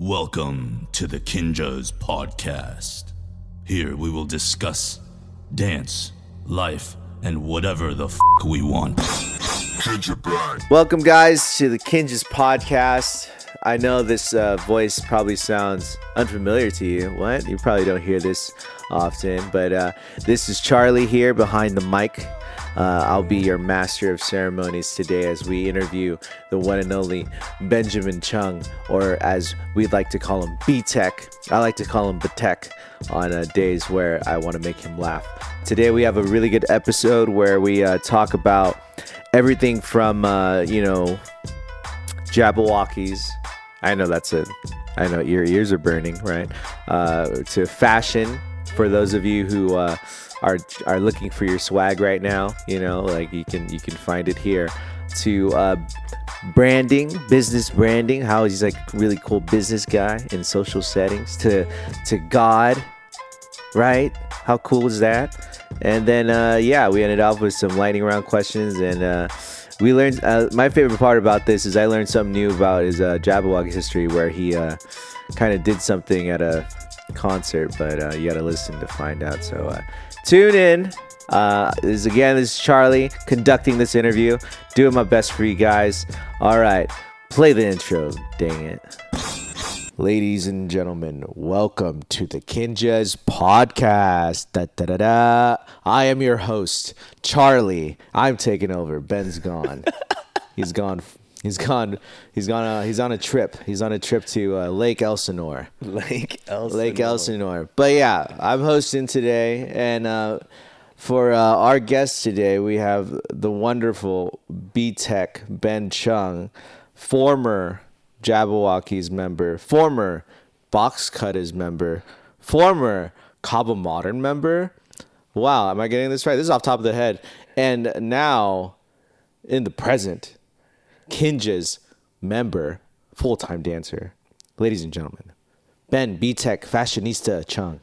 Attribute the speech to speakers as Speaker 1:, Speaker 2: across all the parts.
Speaker 1: Welcome to the Kinjaz Podcast. Here we will discuss dance, life, and whatever the f we want.
Speaker 2: Welcome, guys, to the Kinjaz podcast. I know this uh, voice probably sounds unfamiliar to you. What? You probably don't hear this often, but uh, this is Charlie here behind the mic. Uh, I'll be your master of ceremonies today as we interview the one and only Benjamin Chung, or as we'd like to call him, B Tech. I like to call him Batek on uh, days where I want to make him laugh. Today we have a really good episode where we uh, talk about everything from, uh, you know, Jabbawockeez. I know that's it. I know your ears are burning, right? Uh, to fashion for those of you who uh, are are looking for your swag right now. You know, like you can you can find it here. To uh, branding, business branding. How he's like really cool business guy in social settings. To to God, right? How cool is that? And then uh, yeah, we ended off with some lightning round questions and. Uh, we learned uh, my favorite part about this is I learned something new about his uh, Jabbawockeez history, where he uh, kind of did something at a concert, but uh, you got to listen to find out. So uh, tune in. Uh, this again, this is Charlie conducting this interview, doing my best for you guys. All right, play the intro. Dang it. Ladies and gentlemen, welcome to the Kinjaz podcast. Da, da, da, da. I am your host, Charlie. I'm taking over. Ben's gone. he's gone. He's gone. He's gone. Uh, he's on a trip. He's on a trip to uh, Lake Elsinore.
Speaker 3: Lake Elsinore.
Speaker 2: Lake Elsinore. But yeah, I'm hosting today, and uh, for uh, our guest today, we have the wonderful B Tech Ben Chung, former Jabbawockeez member, former Box Cutters member, former Kaba Modern member. Wow, am I getting this right? This is off top of the head, and now in the present, Kinjaz member, full time dancer. Ladies and gentlemen, Ben B Tech Fashionista Chung.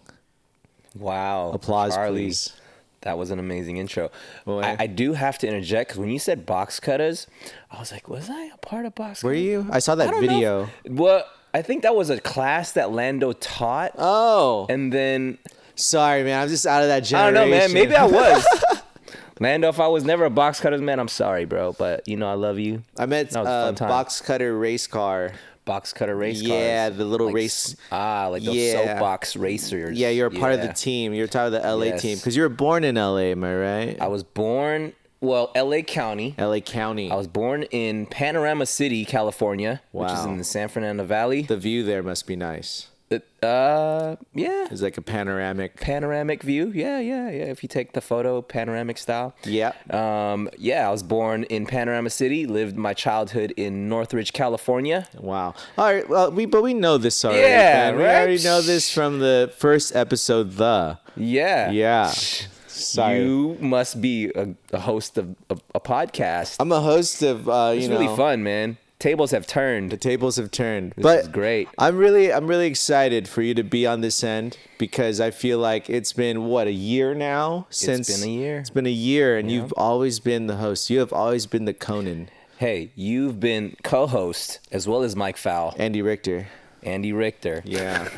Speaker 3: Wow.
Speaker 2: Applause,
Speaker 3: Charlie,
Speaker 2: please.
Speaker 3: That was an amazing intro.
Speaker 2: Boy.
Speaker 3: I, I do have to interject because when you said box cutters, I was like, was I a part of box
Speaker 2: Were
Speaker 3: cutters?
Speaker 2: you? I saw that
Speaker 3: know
Speaker 2: video.
Speaker 3: well, I think that was a class that Lando taught.
Speaker 2: Oh,
Speaker 3: and then,
Speaker 2: sorry, man. I'm just out of that generation.
Speaker 3: I don't know, man. Maybe I was. Lando, if I was never a box cutters man, I'm sorry, bro. But, you know, I love you.
Speaker 2: I meant
Speaker 3: That was a
Speaker 2: uh, box cutter race car.
Speaker 3: Box cutter race
Speaker 2: Yeah,
Speaker 3: cars.
Speaker 2: the little
Speaker 3: Like
Speaker 2: race-
Speaker 3: Ah, like those
Speaker 2: Yeah.
Speaker 3: soapbox racers.
Speaker 2: Yeah, you're a part of the team. You're part of the LA
Speaker 3: Yes.
Speaker 2: team because you were born in LA. Am I right?
Speaker 3: I was born, well, LA County.
Speaker 2: LA County.
Speaker 3: I was born in Panorama City, California, which is in the San Fernando Valley.
Speaker 2: the view there must be nice.
Speaker 3: It- uh, yeah,
Speaker 2: It's like a panoramic.
Speaker 3: panoramic view. Yeah, yeah, yeah. If you take the photo, panoramic style.
Speaker 2: Yeah.
Speaker 3: Um, yeah, I was born in Panorama City. Lived my childhood in Northridge, California.
Speaker 2: Wow. All right. Well, we but we know this already.
Speaker 3: Yeah,
Speaker 2: Ben. We
Speaker 3: right?
Speaker 2: already know this from the first episode. The
Speaker 3: Yeah.
Speaker 2: yeah. Sorry.
Speaker 3: You must be a, a host of a, a podcast.
Speaker 2: I'm a host of. Uh, you
Speaker 3: it's
Speaker 2: know,
Speaker 3: really fun, man. Tables have turned.
Speaker 2: The tables have turned.
Speaker 3: This
Speaker 2: but
Speaker 3: is great.
Speaker 2: I'm really I'm really excited for you to be on this end because I feel like it's been what a year now since it's
Speaker 3: been a year.
Speaker 2: It's been a year and you've always been the host. You have always been the Conan,
Speaker 3: Hey, you've been co-host as well as Mike Fowl,
Speaker 2: Andy Richter.
Speaker 3: Andy Richter.
Speaker 2: Yeah.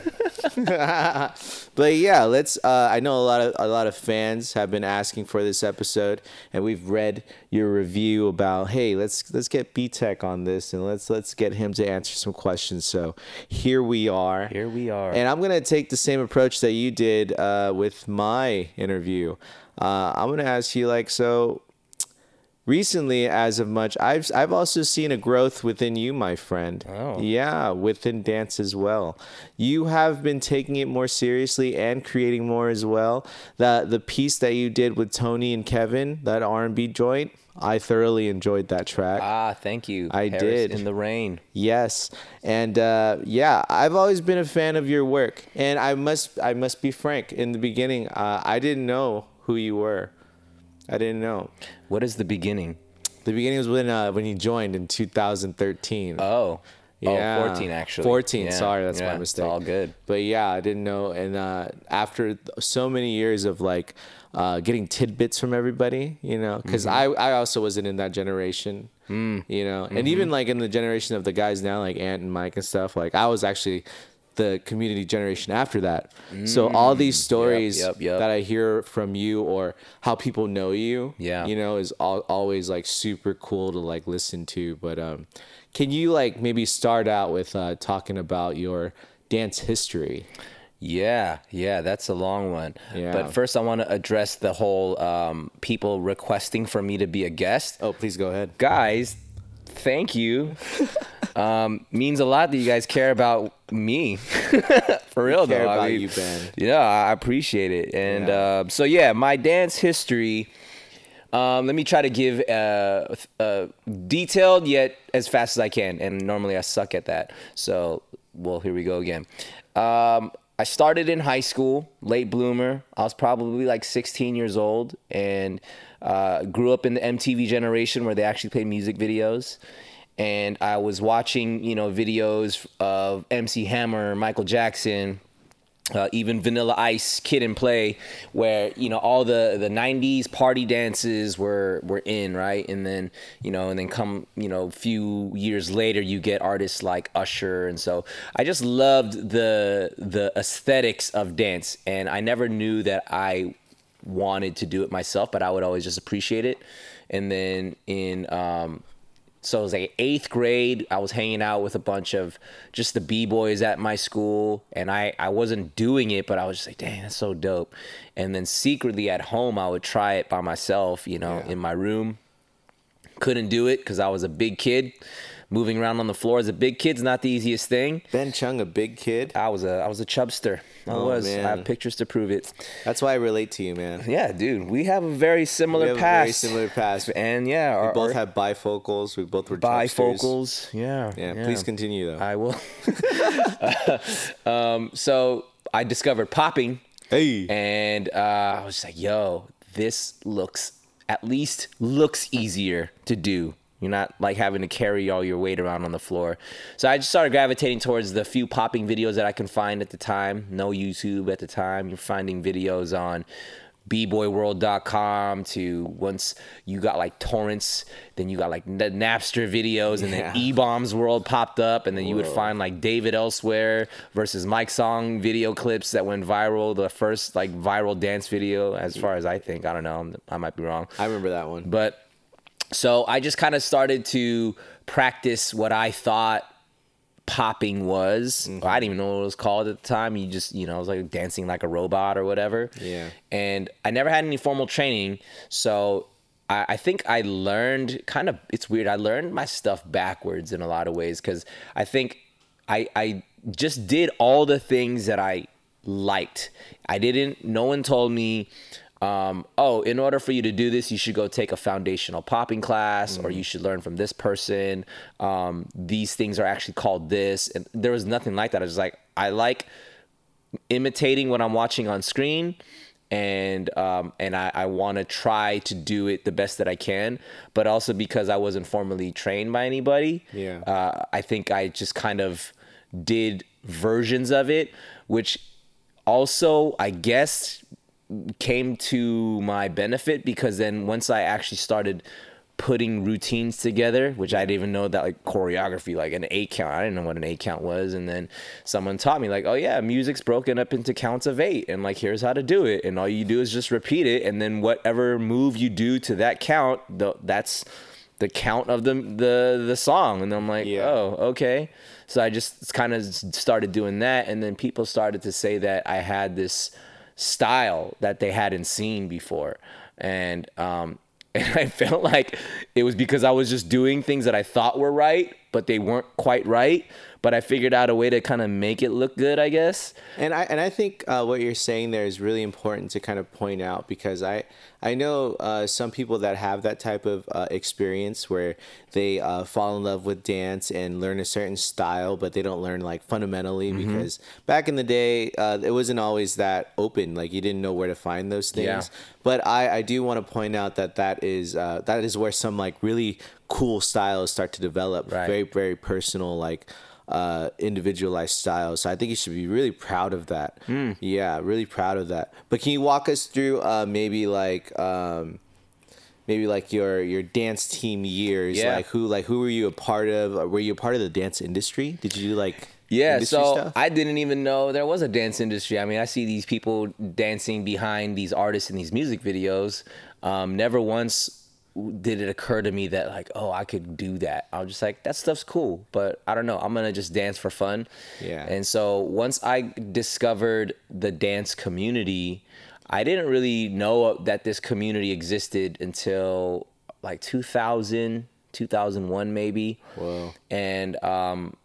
Speaker 2: but yeah, let's uh, I know a lot of a lot of fans have been asking for this episode and we've read your review about hey, let's let's get B Tech on this and let's let's get him to answer some questions. So here we are.
Speaker 3: Here we are.
Speaker 2: And I'm gonna take the same approach that you did uh, with my interview. Uh, I'm gonna ask you like so recently as of much i've i've also seen a growth within you my friend
Speaker 3: Oh.
Speaker 2: yeah within dance as well you have been taking it more seriously and creating more as well the the piece that you did with tony and kevin that r&b joint i thoroughly enjoyed that track
Speaker 3: Ah, thank you.
Speaker 2: I
Speaker 3: Paris
Speaker 2: did.
Speaker 3: in the rain.
Speaker 2: Yes, and uh, yeah, I've always been a fan of your work, and I must I must be frank. In the beginning, uh, I didn't know who you were. I didn't know.
Speaker 3: What is the beginning?
Speaker 2: The beginning was when uh, when you joined in 2013.
Speaker 3: Oh,
Speaker 2: Yeah.
Speaker 3: oh, 14 actually.
Speaker 2: 14,
Speaker 3: Yeah,
Speaker 2: sorry, that's my mistake.
Speaker 3: It's all good.
Speaker 2: But yeah, I didn't know. And uh, after so many years of like uh, getting tidbits from everybody, you know, because
Speaker 3: Mm-hmm.
Speaker 2: I, I also wasn't in that generation. you know, and even like in the generation of the guys now, like Ant and Mike and stuff. Like I was actually the community generation after that. So all these stories
Speaker 3: yep, yep.
Speaker 2: that I hear from you or how people know you,
Speaker 3: Yeah.
Speaker 2: you know, is al- always like super cool to like listen to. But um, can you like maybe start out with uh, talking about your dance history?
Speaker 3: Yeah, yeah, that's a long one.
Speaker 2: Yeah.
Speaker 3: But first, I want to address the whole um, people requesting for me to be a guest.
Speaker 2: Oh, please go ahead.
Speaker 3: Guys, thank you. um, means a lot that you guys care about me. for real, though. I mean,
Speaker 2: you, Ben.
Speaker 3: Yeah, I appreciate it. And
Speaker 2: Yeah.
Speaker 3: uh, so, yeah, my dance history. Um, let me try to give uh, uh, detailed yet as fast as I can, and normally I suck at that. So, well, here we go again. Um, I started in high school, late bloomer. I was probably like 16 years old, and uh, grew up in the MTV generation where they actually played music videos. And I was watching, you know, videos of MC Hammer, Michael Jackson, uh, even Vanilla Ice, Kid and Play, where you know all the the '90s party dances were were in right, and then you know, and then come you know a few years later, you get artists like Usher, and so I just loved the the aesthetics of dance, and I never knew that I wanted to do it myself, but I would always just appreciate it, and then in um, so it was like eighth grade. I was hanging out with a bunch of just the b boys at my school, and I I wasn't doing it, but I was just like, dang, that's so dope. And then secretly at home, I would try it by myself, you know, in my room. Couldn't do it because I was a big kid. Moving around on the floor as a big kid's not the easiest thing.
Speaker 2: Ben Chung, a big kid.
Speaker 3: I was a I was a chubster. I
Speaker 2: Oh,
Speaker 3: was. I have pictures to prove it.
Speaker 2: That's why I relate to you, man.
Speaker 3: Yeah, dude, we have a very similar
Speaker 2: We have a
Speaker 3: past.
Speaker 2: very similar past.
Speaker 3: And yeah, our,
Speaker 2: We both
Speaker 3: our
Speaker 2: have bifocals. We both were chubsters.
Speaker 3: bifocals. Yeah,
Speaker 2: Yeah, please continue though.
Speaker 3: I will. um, so I discovered popping,
Speaker 2: hey,
Speaker 3: and uh, I was like, "Yo, this looks at least looks easier to do." You're not like having to carry all your weight around on the floor. So I just started gravitating towards the few popping videos that I can find at the time. No YouTube at the time. You're finding videos on bboyworld.com to once you got like torrents then you got like the napster videos and
Speaker 2: Yeah.
Speaker 3: then eBaum's World popped up and then you would find like david elsewhere versus mike song video clips that went viral the first like viral dance video as far as i think i don't know i might be wrong
Speaker 2: I remember that one.
Speaker 3: but so I just kind of started to practice what I thought popping was.
Speaker 2: Mm-hmm.
Speaker 3: I didn't even know what it was called at the time. You just, you know, it was like dancing like a robot or whatever.
Speaker 2: Yeah.
Speaker 3: And I never had any formal training. So I, I think I learned kind of, it's weird. I learned my stuff backwards in a lot of ways because I think I, I just did all the things that I liked. I didn't, no one told me, um, oh, in order for you to do this, you should go take a foundational popping class, or you should learn from this person. Um, these things are actually called this, and there was nothing like that. I was like, I like imitating what I'm watching on screen, and um, and I, I want to try to do it the best that I can, but also because I wasn't formally trained by anybody.
Speaker 2: Yeah.
Speaker 3: uh, I think I just kind of did versions of it, which also I guess came to my benefit because then once I actually started putting routines together, which I didn't even know that like choreography, like an eight count. I didn't know what an eight count was. And then someone taught me like, oh yeah, music's broken up into counts of eight. And like, here's how to do it. And all you do is just repeat it. And then whatever move you do to that count, the, that's the count of the, the, the song. And I'm like,
Speaker 2: Yeah.
Speaker 3: oh, okay. So I just kind of started doing that. And then people started to say that I had this style that they hadn't seen before. And, um, and I felt like it was because I was just doing things that I thought were right, but they weren't quite right. But I figured out a way to kind of make it look good, I guess.
Speaker 2: And I and I think uh, what you're saying there is really important to kind of point out because I I know uh, some people that have that type of uh, experience where they uh, fall in love with dance and learn a certain style, but they don't learn like fundamentally because back in the day uh, it wasn't always that open. Like you didn't know where to find those things.
Speaker 3: Yeah.
Speaker 2: But I I do want to point out that that is uh, that is where some like really cool styles start to develop.
Speaker 3: Right.
Speaker 2: Very very personal like uh, individualized styles. So I think you should be really proud of that. Yeah, really proud of that. But can you walk us through uh, maybe like um, maybe like your your dance team years.
Speaker 3: Yeah.
Speaker 2: Like who like who were you a part of? Were you a part of the dance industry? Did you do like
Speaker 3: Yeah, so
Speaker 2: stuff?
Speaker 3: I didn't even know there was a dance industry. I mean, I see these people dancing behind these artists in these music videos. Um, never once did it occur to me that like, oh, I could do that. I was just like, that stuff's cool, but I don't know. I'm gonna just dance for fun.
Speaker 2: Yeah.
Speaker 3: And so once I discovered the dance community, I didn't really know that this community existed until like 2000, 2001 maybe.
Speaker 2: Whoa.
Speaker 3: And um,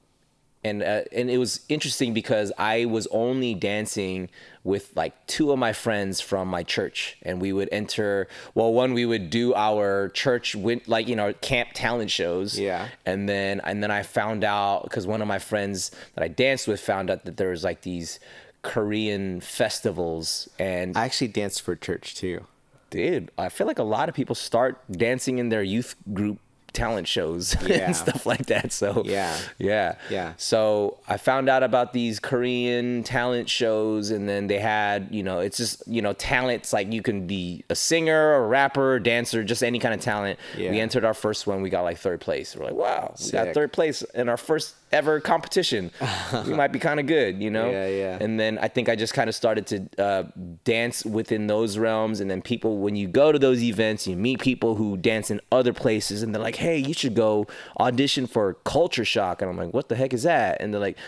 Speaker 3: and uh, and it was interesting because I was only dancing with like two of my friends from my church, and we would enter. Well, one we would do our church win like you know camp talent shows.
Speaker 2: Yeah.
Speaker 3: And then and then I found out because one of my friends that I danced with found out that there was like these Korean festivals, and
Speaker 2: I actually danced for church too.
Speaker 3: dude, I feel like a lot of people start dancing in their youth group talent shows
Speaker 2: Yeah.
Speaker 3: and stuff like that. So
Speaker 2: Yeah.
Speaker 3: yeah,
Speaker 2: Yeah.
Speaker 3: So I found out about these Korean talent shows, and then they had, you know, it's just you know, talents like you can be a singer, a rapper, dancer, just any kind of talent.
Speaker 2: Yeah.
Speaker 3: We entered our first one, we got like third place. We're like, wow, we got third place in our first ever competition. we might be kind of good, you know.
Speaker 2: Yeah, yeah.
Speaker 3: And then I think I just kind of started to uh, dance within those realms. And then people, when you go to those events, you meet people who dance in other places, and they're like, "Hey, you should go audition for Culture Shock." And I'm like, "What the heck is that?" And they're like.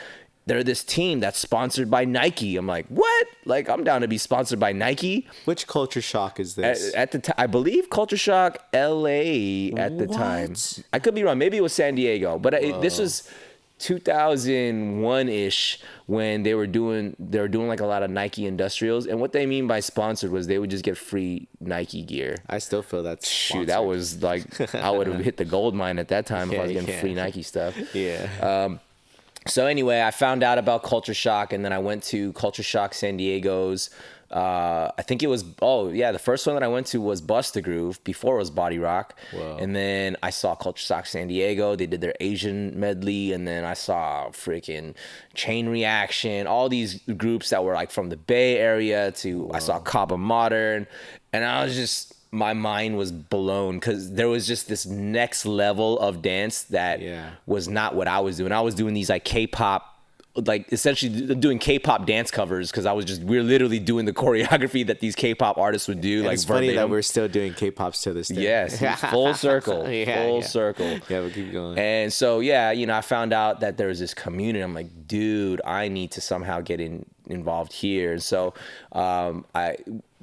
Speaker 3: They're this team that's sponsored by Nike. I'm like, what? Like, I'm down to be sponsored by Nike.
Speaker 2: Which culture shock is this?
Speaker 3: at the time, I believe Culture Shock LA at the time. I could be wrong. Maybe it was San Diego, but it, this was 2001 ish when they were doing they were doing like a lot of Nike industrials. And what they mean by sponsored was they would just get free Nike gear.
Speaker 2: I still feel that's
Speaker 3: Shoot, that was like I would have hit the gold mine at that time if I was getting
Speaker 2: yeah.
Speaker 3: free Nike stuff.
Speaker 2: yeah.
Speaker 3: Um, So anyway, I found out about Culture Shock, and then I went to Culture Shock San Diego's. Uh, I think it was oh yeah, the first one that I went to was Busta Groove. Before it was Body Rock, and then I saw Culture Shock San Diego. They did their Asian medley, and then I saw freaking Chain Reaction, all these groups that were like from the Bay Area to I saw Kaba Modern, and I was just my mind was blown because there was just this next level of dance that
Speaker 2: Yeah.
Speaker 3: was not what I was doing. I was doing these like K-pop, like essentially doing K-pop dance covers because I was just we are literally doing the choreography that these K-pop artists would do.
Speaker 2: And
Speaker 3: like
Speaker 2: it's funny that we're still doing K-pops to this day.
Speaker 3: yes, full circle,
Speaker 2: Yeah,
Speaker 3: full
Speaker 2: yeah.
Speaker 3: circle.
Speaker 2: Yeah, but keep going.
Speaker 3: And so yeah, you know, I found out that there was this community. I'm like, dude, I need to somehow get in involved here. And so um, I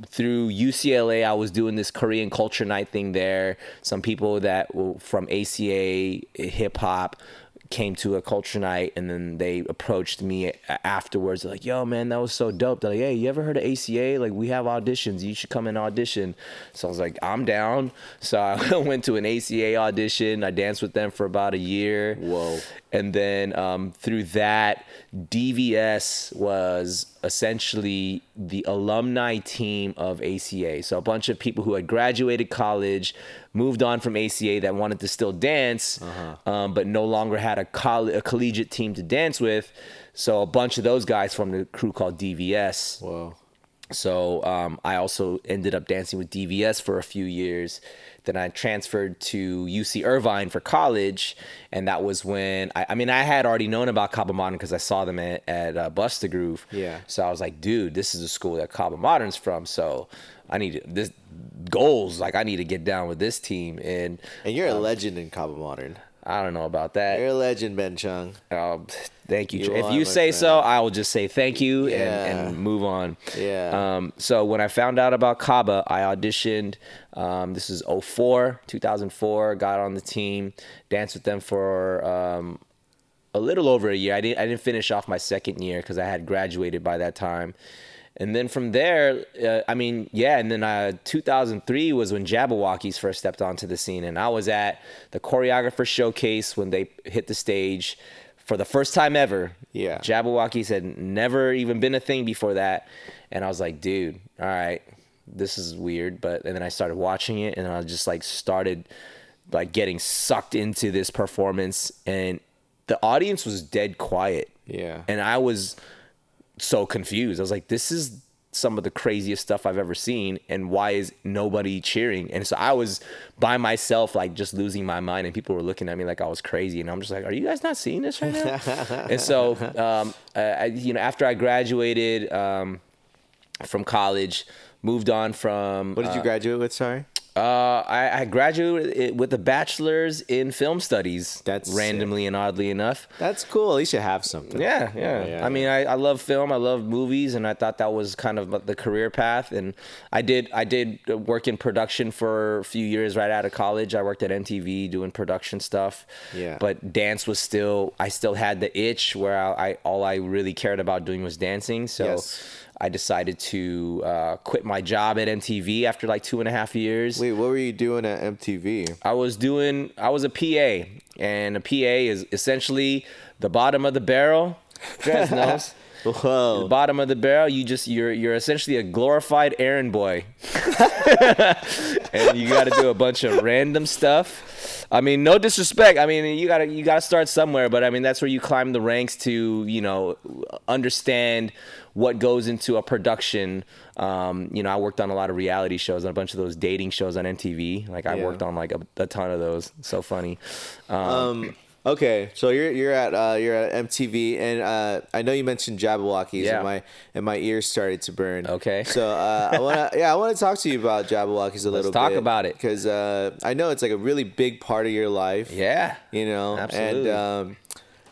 Speaker 3: through UCLA, I was doing this Korean culture night thing there. Some people that were from ACA hip hop came to a culture night and then they approached me afterwards like yo man that was so dope. They're like hey you ever heard of ACA like we have auditions. You should come and audition. So I was like I'm down. So I went to an ACA audition. I danced with them for about a year.
Speaker 2: Whoa.
Speaker 3: And then um, through that, DVS was essentially the alumni team of ACA. So a bunch of people who had graduated college, moved on from ACA that wanted to still dance, um, but no longer had a, coll- a collegiate team to dance with. So a bunch of those guys formed a crew called DVS.
Speaker 2: Whoa.
Speaker 3: So um, I also ended up dancing with DVS for a few years. Then I transferred to UC Irvine for college, and that was when I, I mean I had already known about Kaba Modern because I saw them at, at uh, Busta Groove.
Speaker 2: Yeah.
Speaker 3: So I was like, dude, this is the school that Kaba Modern's from. So I need to- this goals. Like I need to get down with this team, and
Speaker 2: And you're a legend in Kaba Modern.
Speaker 3: I don't know about that.
Speaker 2: You're a legend, Ben Chung.
Speaker 3: Um, thank you.
Speaker 2: You
Speaker 3: if you say
Speaker 2: friend.
Speaker 3: so, I will just say thank you
Speaker 2: Yeah.
Speaker 3: and, and move on.
Speaker 2: Yeah.
Speaker 3: Um, so when I found out about Kaba, I auditioned. Um, this is 04, 2004. Got on the team, danced with them for um, a little over a year. I didn't I didn't finish off my second year because I had graduated by that time. And then from there, uh, I mean, yeah. And then uh, 2003 was when Jabbawockeez first stepped onto the scene, and I was at the choreographer showcase when they hit the stage for the first time ever.
Speaker 2: Yeah.
Speaker 3: Jabbawockeez had never even been a thing before that, and I was like, dude, all right, this is weird. But and then I started watching it, and I just like started like getting sucked into this performance, and the audience was dead quiet.
Speaker 2: Yeah.
Speaker 3: And I was so confused. I was like, this is some of the craziest stuff I've ever seen and why is nobody cheering? And so I was by myself like just losing my mind and people were looking at me like I was crazy and I'm just like, are you guys not seeing this right now? and so um, I, you know after I graduated um, from college, moved on from
Speaker 2: What did you graduate with? Sorry.
Speaker 3: Uh, I, I graduated with a bachelor's in film studies.
Speaker 2: That's
Speaker 3: randomly and oddly enough.
Speaker 2: That's cool. At least you have something.
Speaker 3: Yeah, yeah.
Speaker 2: yeah,
Speaker 3: I mean, I, I love film. I love movies, and I thought that was kind of the career path. And I did I did work in production for a few years right out of college. I worked at MTV doing production stuff.
Speaker 2: Yeah.
Speaker 3: But dance was still I still had the itch where I, I all I really cared about doing was dancing. So.
Speaker 2: Yes.
Speaker 3: I decided to uh, quit my job at MTV after like two and a half years.
Speaker 2: Wait, what were you doing at MTV?
Speaker 3: I was doing I was a PA and a PA is essentially the bottom of the barrel. Drez knows.
Speaker 2: Whoa.
Speaker 3: The bottom of the barrel, you just you're you're essentially a glorified errand boy. and you got to do a bunch of random stuff. I mean, no disrespect. I mean, you got to you got to start somewhere, but I mean, that's where you climb the ranks to, you know, understand what goes into a production. Um, you know, I worked on a lot of reality shows and a bunch of those dating shows on MTV. Like I
Speaker 2: Yeah.
Speaker 3: worked on like a, a ton of those. So funny. Um,
Speaker 2: Um. Okay, so you're you're at uh, you're at MTV, and uh, I know you mentioned Jabbawockeez,
Speaker 3: Yeah.
Speaker 2: and my and my ears started to burn.
Speaker 3: Okay.
Speaker 2: So uh, I wanna yeah I want to talk to you about Jabbawockeez a little bit.
Speaker 3: talk about it.
Speaker 2: because uh, I know it's like a really big part of your life.
Speaker 3: yeah.
Speaker 2: you know
Speaker 3: Absolutely.
Speaker 2: and um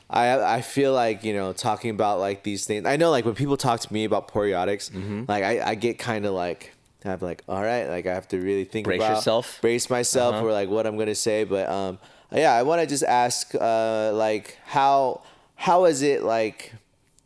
Speaker 2: I I feel like you know talking about like these things. I know like when people talk to me about Poreotics,
Speaker 3: Mm-hmm.
Speaker 2: like I, I get kind of like I'm like all right, like I have to really think
Speaker 3: Brace
Speaker 2: about
Speaker 3: yourself.
Speaker 2: brace myself
Speaker 3: Uh-huh.
Speaker 2: or like what I'm gonna say. But um yeah, I want to just ask uh like how how is it like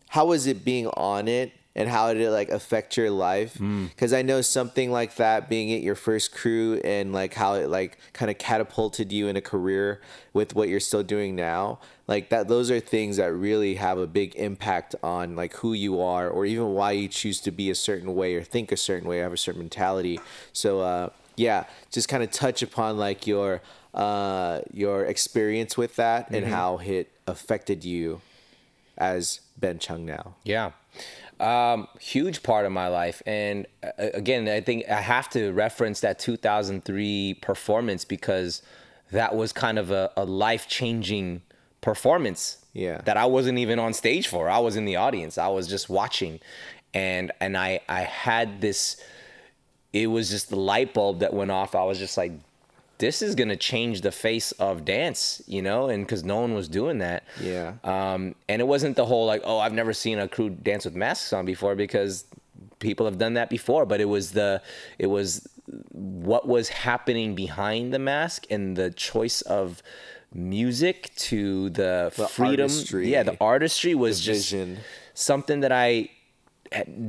Speaker 2: how was it being on it and how did it like affect your life
Speaker 3: Hmm.
Speaker 2: because i know something like that being at your first crew and like how it like kind of catapulted you in a career with what you're still doing now like that those are things that really have a big impact on like who you are or even why you choose to be a certain way or think a certain way or have a certain mentality so uh yeah just kind of touch upon like your uh your experience with that and how it affected you as Ben Chung now.
Speaker 3: Yeah. Um, huge part of my life. And uh, again, I think I have to reference that 2003 performance because that was kind of a, a life changing performance.
Speaker 2: Yeah.
Speaker 3: That I wasn't even on stage for. I was in the audience. I was just watching. And and I I had this it was just the light bulb that went off. I was just like, this is gonna change the face of dance, you know, and because no one was doing that.
Speaker 2: Yeah.
Speaker 3: Um, and it wasn't the whole like, oh, I've never seen a crew dance with masks on before because people have done that before. But it was the, it was what was happening behind the mask and the choice of music to the,
Speaker 2: The
Speaker 3: freedom.
Speaker 2: artistry.
Speaker 3: Yeah, the artistry was
Speaker 2: The
Speaker 3: just something that I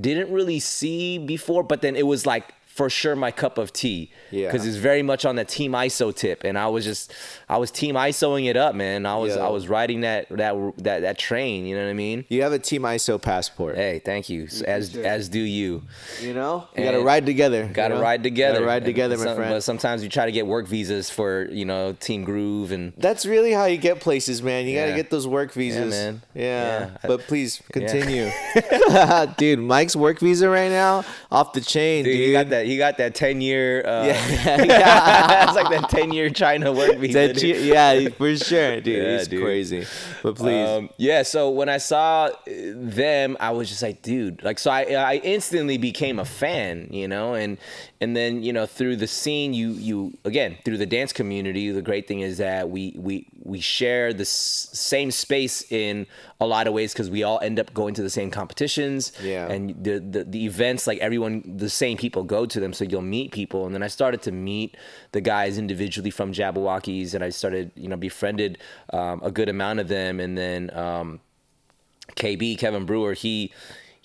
Speaker 3: didn't really see before, but then it was like for sure my cup of tea.
Speaker 2: Yeah.
Speaker 3: Because it's very much on the team ISO tip. And I was just I was team ISOing it up, man. I was
Speaker 2: Yeah.
Speaker 3: I was riding that that that that train, you know what I mean?
Speaker 2: You have a Team ISO passport.
Speaker 3: Hey, thank you. As as do you.
Speaker 2: You know, you gotta ride together.
Speaker 3: Got to
Speaker 2: you know?
Speaker 3: ride together.
Speaker 2: Gotta ride together, my friend.
Speaker 3: But sometimes you try to get work visas for, you know, Team Groove and
Speaker 2: That's really how you get places, man. You gotta get those work visas.
Speaker 3: man.
Speaker 2: Yeah.
Speaker 3: Yeah.
Speaker 2: But please continue, dude. Mike's work visa right now off the chain,
Speaker 3: Dude,
Speaker 2: dude.
Speaker 3: he got that. He got that ten year. Uh,
Speaker 2: Yeah.
Speaker 3: it's like that ten year China work visa. Dude.
Speaker 2: yeah, for sure, dude.
Speaker 3: Yeah,
Speaker 2: it's
Speaker 3: dude.
Speaker 2: crazy. But please,
Speaker 3: Um, yeah, so when I saw uh, them, I was just like, dude, like, so I, I instantly became a fan, you know, and and then you know through the scene, you you again through the dance community, the great thing is that we we we share the s- same space in a lot of ways because we all end up going to the same competitions,
Speaker 2: Yeah.
Speaker 3: and the, the the events like everyone the same people go to them, so you'll meet people, and then I started to meet the guys individually from Jabbawockeez, and I started you know befriended um, a good amount of them, and then. Um, KB Kevin Brewer he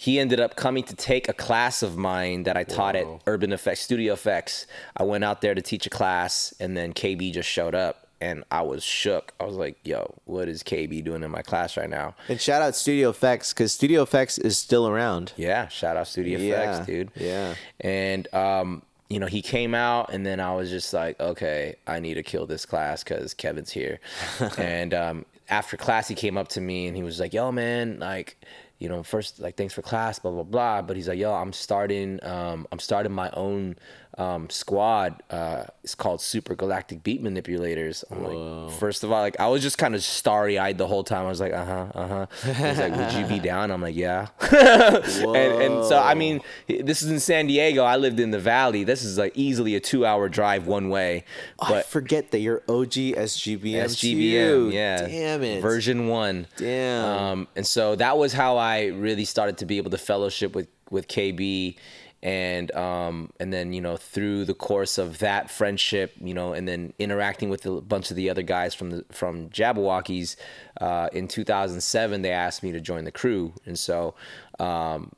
Speaker 3: he ended up coming to take a class of mine that I taught at Urban Effects Studio Effects. I went out there to teach a class and then KB just showed up and I was shook. I was like, "Yo, what is KB doing in my class right now?"
Speaker 2: and shout out Studio Effects because Studio Effects is still around.
Speaker 3: Yeah, shout out Studio
Speaker 2: Yeah,
Speaker 3: Effects, dude.
Speaker 2: yeah.
Speaker 3: And um, you know, he came out, and then I was just like, okay, I need to kill this class because Kevin's here. and um, after class, he came up to me and he was like, "Yo, man, like." You know, first like thanks for class, blah blah blah. But he's like, yo, I'm starting, um, I'm starting my own um, squad. Uh, it's called Super Galactic Beat Manipulators. I'm like, first of all, like I was just kind of starry eyed the whole time. I was like, uh huh, uh huh. He's like, would you be down? I'm like, yeah. and, and so I mean, this is in San Diego. I lived in the Valley. This is like easily a two hour drive one way.
Speaker 2: I
Speaker 3: But
Speaker 2: forget that you're OG SGBM.
Speaker 3: SGBM, yeah,
Speaker 2: Damn it.
Speaker 3: version one.
Speaker 2: Damn.
Speaker 3: Um, and so that was how I really started to be able to fellowship with with KB, and um, and then you know through the course of that friendship, you know, and then interacting with a bunch of the other guys from the from Jabbawockeez, uh, in 2007 they asked me to join the crew, and so. Um,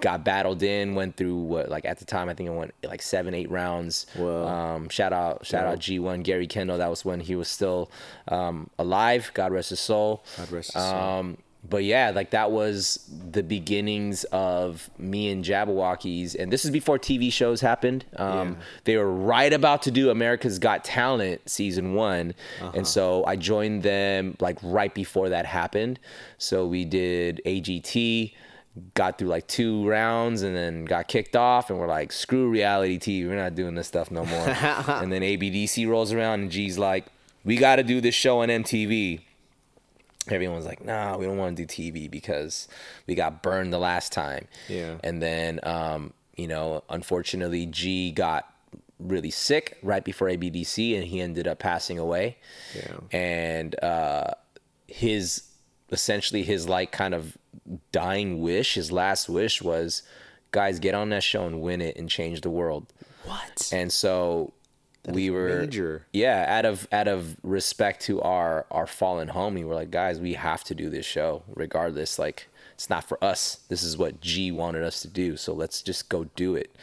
Speaker 3: got battled in went through what like at the time i think it went like seven eight rounds um, shout out, shout out G1 Gary Kendall. That was when he was still um, alive. God rest his soul.
Speaker 2: God rest his soul.
Speaker 3: Um, but yeah, like that was the beginnings of me and Jabbawockeez, and this is before TV shows happened. Um, They were right about to do America's Got Talent season one,
Speaker 2: Uh-huh.
Speaker 3: and so I joined them like right before that happened. So we did AGT got through like two rounds and then got kicked off and we're like screw reality tv we're not doing this stuff no more and then abdc rolls around and g's like we got to do this show on mtv everyone's like nah we don't want to do tv because we got burned the last time
Speaker 2: Yeah.
Speaker 3: and then um, you know unfortunately g got really sick right before abdc and he ended up passing away
Speaker 2: Yeah.
Speaker 3: and uh, his essentially his like kind of dying wish his last wish was guys get on that show and win it and change the world
Speaker 2: What?
Speaker 3: and so we were
Speaker 2: major.
Speaker 3: yeah out of out of respect to our our fallen homie we're like guys we have to do this show regardless. Like it's not for us. This is what g wanted us to do. So let's just go do it.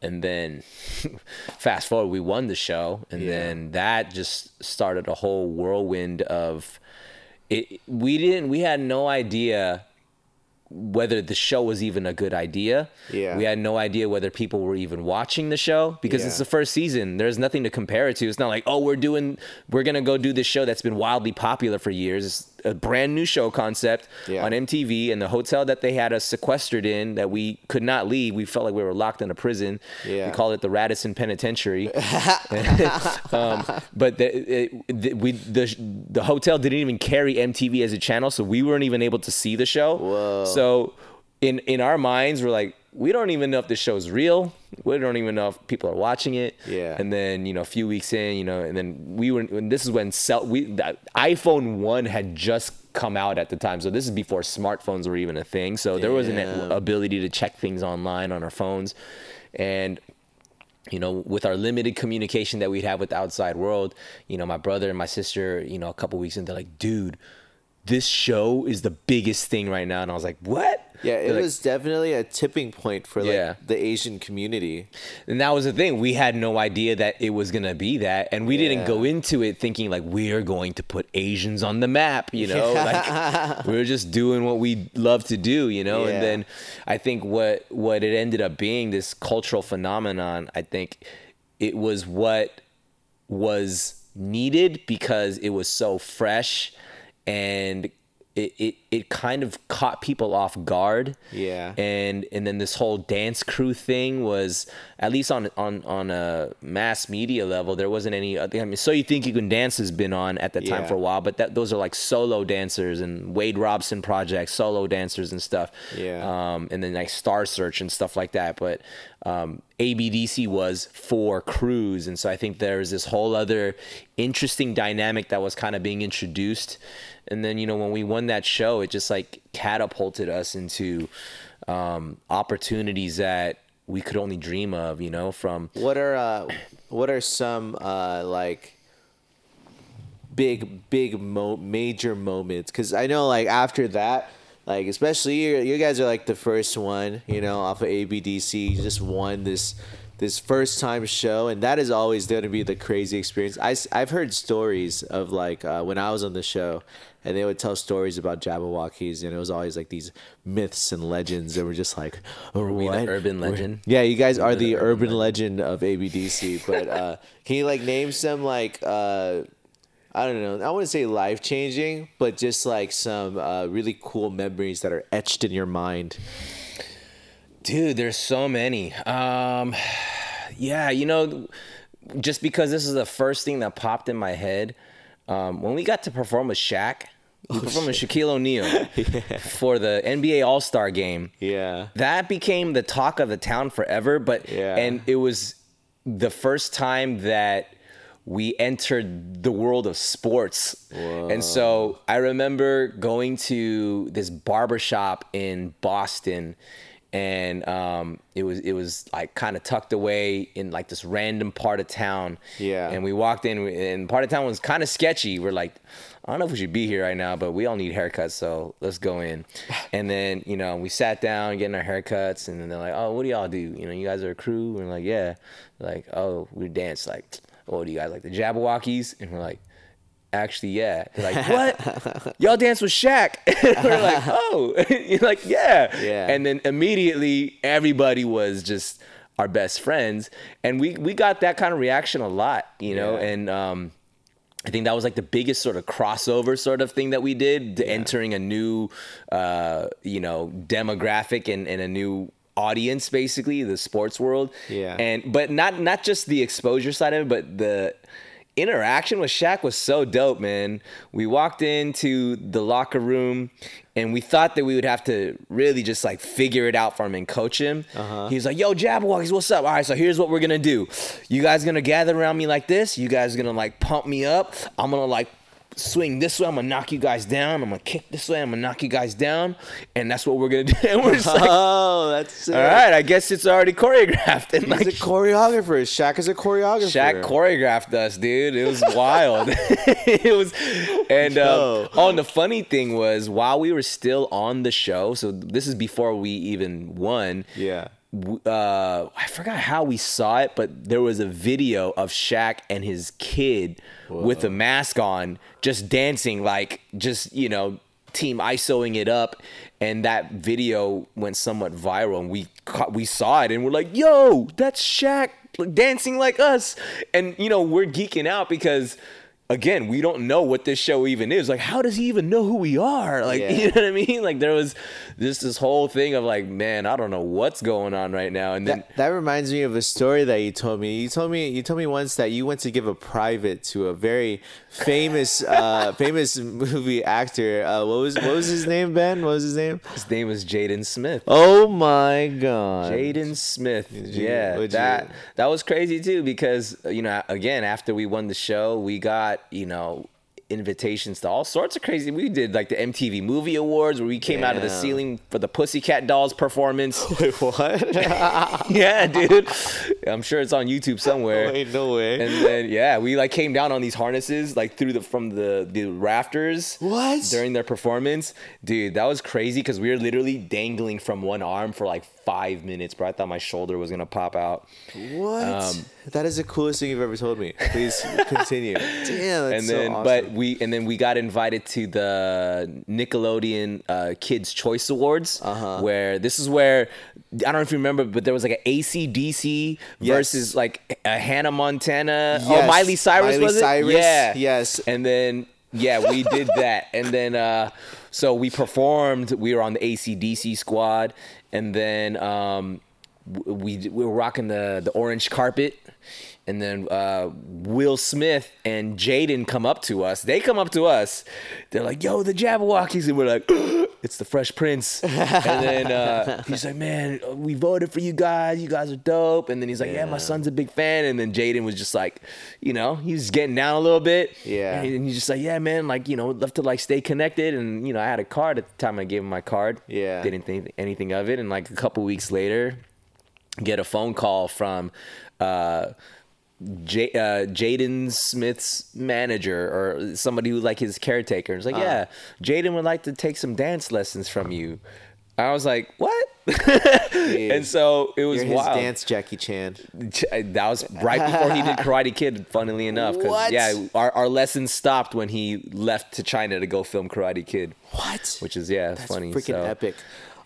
Speaker 3: And then fast forward we won the show and
Speaker 2: Yeah.
Speaker 3: then that just started a whole whirlwind of it. We didn't we had no idea whether the show was even a good idea.
Speaker 2: Yeah.
Speaker 3: We had no idea whether people were even watching the show because it's the first season. There's nothing to compare it to. It's not like, oh, we're doing, we're going to go do this show that's been wildly popular for years. A brand new show concept
Speaker 2: Yeah.
Speaker 3: on MTV and the hotel that they had us sequestered in that we could not leave. We felt like we were locked in a prison.
Speaker 2: Yeah.
Speaker 3: We called it the Radisson Penitentiary. um, but the, it, the, we, the, the hotel didn't even carry MTV as a channel, so we weren't even able to see the show.
Speaker 2: Whoa.
Speaker 3: So in in our minds, we're like, we don't even know if this show's real. We don't even know if people are watching it.
Speaker 2: Yeah.
Speaker 3: And then you know, a few weeks in, you know, and then we were. And this is when cell, we the iPhone one had just come out at the time, so this is before smartphones were even a thing. So there wasn't an ability to check things online on our phones, and you know, with our limited communication that we'd have with the outside world, you know, my brother and my sister, you know, a couple weeks in, they're like, dude, this show is the biggest thing right now. And I was like, what?
Speaker 2: Yeah, it
Speaker 3: like-
Speaker 2: was definitely a tipping point for like
Speaker 3: Yeah.
Speaker 2: the Asian community.
Speaker 3: and that was the thing. We had no idea that it was gonna be that, and we didn't go into it thinking like we're going to put Asians on the map. You know, like we were just doing what we love to do. You know,
Speaker 2: Yeah.
Speaker 3: and then I think what what it ended up being this cultural phenomenon. I think it was what was needed because it was so fresh and it, it, it kind of caught people off guard
Speaker 2: Yeah.
Speaker 3: and and then this whole dance crew thing was at least on on on a mass media level there wasn't any I mean so you think you can dance has been on at the time
Speaker 2: Yeah.
Speaker 3: for a while but that those are like solo dancers and Wade Robson project solo dancers and stuff
Speaker 2: Yeah.
Speaker 3: um and then like Star Search and stuff like that but um ABDC was for crews and so I think there's this whole other interesting dynamic that was kind of being introduced and then you know when we won that show it just like catapulted us into um, opportunities that we could only dream of you know from
Speaker 2: What are uh, what are some uh, like big big mo- major moments? Because I know like after that, like especially you, you guys are like the first one, you know, off of ABDC. You just won this this first time show, and that is always going to be the crazy experience. I have heard stories of like uh, when I was on the show. And they would tell stories about Jabbawockeez, and it was always like these myths and legends that were just like, oh,
Speaker 3: we
Speaker 2: what?
Speaker 3: urban
Speaker 2: We're-
Speaker 3: legend?
Speaker 2: Yeah, you guys are the
Speaker 3: urban
Speaker 2: urban legend of ABDC. But uh, can you like name some like uh, I don't know. I wouldn't say life changing, but just like some uh, really cool memories that are etched in your mind.
Speaker 3: Dude, there's so many. Um, yeah, you know, just because this is the first thing that popped in my head, um, when we got to perform with Shaq, we performed with Shaquille O'Neal for the NBA All Star game.
Speaker 2: Yeah.
Speaker 3: That became the talk of the town forever. But
Speaker 2: Yeah.
Speaker 3: and it was the first time that we entered the world of sports. And so I remember going to this barbershop in Boston and um, it was it was like kind of tucked away in like this random part of town.
Speaker 2: Yeah.
Speaker 3: And we walked in and part of town was kind of sketchy. We're like, I don't know if we should be here right now, but we all need haircuts, so let's go in. And then, you know, we sat down getting our haircuts and then they're like, Oh, what do y'all do? You know, you guys are a crew? And we're like, Yeah. They're like, oh, we dance like, oh, do you guys like the Jabbawockeez? And we're like, actually, yeah. They're like, what? Y'all dance with Shaq? We're like, oh, you're like, yeah.
Speaker 2: Yeah.
Speaker 3: And then immediately everybody was just our best friends, and we we got that kind of reaction a lot, you know,
Speaker 2: Yeah.
Speaker 3: and um. I think that was like the biggest sort of crossover sort of thing that we did, entering a new, uh, you know, demographic and, and a new audience, basically the sports world.
Speaker 2: Yeah.
Speaker 3: And but not not just the exposure side of it, but the interaction with Shaq was so dope, man. We walked into the locker room and we thought that we would have to really just like figure it out for him and coach him. Uh-huh. He was like, yo, Jabbawockeez, what's up? All right, so here's what we're gonna do. You guys gonna gather around me like this. You guys gonna like pump me up. I'm gonna like swing this way. I'm gonna knock you guys down. I'm gonna kick this way. I'm gonna knock you guys down. And that's what we're gonna do. And we're just like,
Speaker 2: Oh, that's sick.
Speaker 3: right, I guess it's already choreographed. And
Speaker 2: He's
Speaker 3: like,
Speaker 2: a choreographer. Shaq is a choreographer.
Speaker 3: Shaq choreographed us, dude. It was wild. it was, and um, oh, and the funny thing was, while we were still on the show, so this is before we even won.
Speaker 2: Yeah.
Speaker 3: Uh, I forgot how we saw it, but there was a video of Shaq and his kid with a mask on, just dancing, like just you know, team ISOing it up, and that video went somewhat viral, and we caught, we saw it, and we're like, "Yo, that's Shaq dancing like us," and you know, we're geeking out because. Again, we don't know what this show even is. Like, how does he even know who we are? Like,
Speaker 2: Yeah.
Speaker 3: you know what I mean? Like, there was just this whole thing of like, man, I don't know what's going on right now. And then
Speaker 2: That, that reminds me of a story that you told me. You told me you told me once that you went to give a private to a very famous uh, famous movie actor. Uh, what was what was his name? Ben. What was his name?
Speaker 3: his name was Jaden Smith.
Speaker 2: Oh my god.
Speaker 3: Jaden Smith.
Speaker 2: you-
Speaker 3: yeah,
Speaker 2: would you-
Speaker 3: that that was crazy too because you know again after we won the show we got you know invitations to all sorts of crazy. We did like the MTV Movie Awards where we came out of the ceiling for the Pussycat Dolls performance.
Speaker 2: Wait, what?
Speaker 3: yeah, dude. I'm sure it's on YouTube somewhere.
Speaker 2: Wait, no way.
Speaker 3: And then yeah, we like came down on these harnesses like through the from the the rafters.
Speaker 2: What?
Speaker 3: During their performance, dude, that was crazy because we were literally dangling from one arm for like five minutes, bro. I thought my shoulder was gonna pop out.
Speaker 2: what?
Speaker 3: Um,
Speaker 2: that is the coolest thing you've ever told me. Please continue. Damn, that's
Speaker 3: and then,
Speaker 2: so awesome.
Speaker 3: but we and then we got invited to the Nickelodeon uh, Kids Choice Awards,
Speaker 2: Uh-huh.
Speaker 3: where this is where I don't know if you remember, but there was like an ACDC
Speaker 2: Yes.
Speaker 3: versus like a Hannah Montana or
Speaker 2: Yes,
Speaker 3: Miley Cyrus
Speaker 2: Miley
Speaker 3: was it?
Speaker 2: Cyrus,
Speaker 3: Yeah,
Speaker 2: yes.
Speaker 3: And then yeah, we did that, and then uh, so we performed. We were on the ACDC squad, and then um, we we were rocking the the orange carpet. And then uh, Will Smith and Jaden come up to us. They come up to us. They're like, "Yo, the Jabbawockeez," and we're like, "It's the Fresh Prince." and then uh, he's like, "Man, we voted for you guys. You guys are dope." And then he's like, "Yeah, my son's a big fan." And then Jaden was just like, you know, he was getting down a little bit.
Speaker 2: Yeah.
Speaker 3: And he's just like, "Yeah, man, like you know, love to like stay connected." And you know, I had a card at the time. I gave him my card.
Speaker 2: Yeah.
Speaker 3: Didn't think anything of it. And like a couple weeks later, get a phone call from uh, J- uh, Jaden Smith's manager or somebody who like his caretaker. It's like,
Speaker 2: Uh.
Speaker 3: yeah, Jaden would like to take some dance lessons from you. I was like, what? and so it was
Speaker 2: You're his
Speaker 3: wild.
Speaker 2: dance Jackie Chan.
Speaker 3: That was right before he did Karate Kid. Funnily enough, 'cause,
Speaker 2: What?
Speaker 3: yeah, our, our lessons stopped when he left to China to go film Karate Kid,
Speaker 2: What?
Speaker 3: which is yeah,
Speaker 2: That's
Speaker 3: funny.
Speaker 2: freaking
Speaker 3: so-
Speaker 2: epic.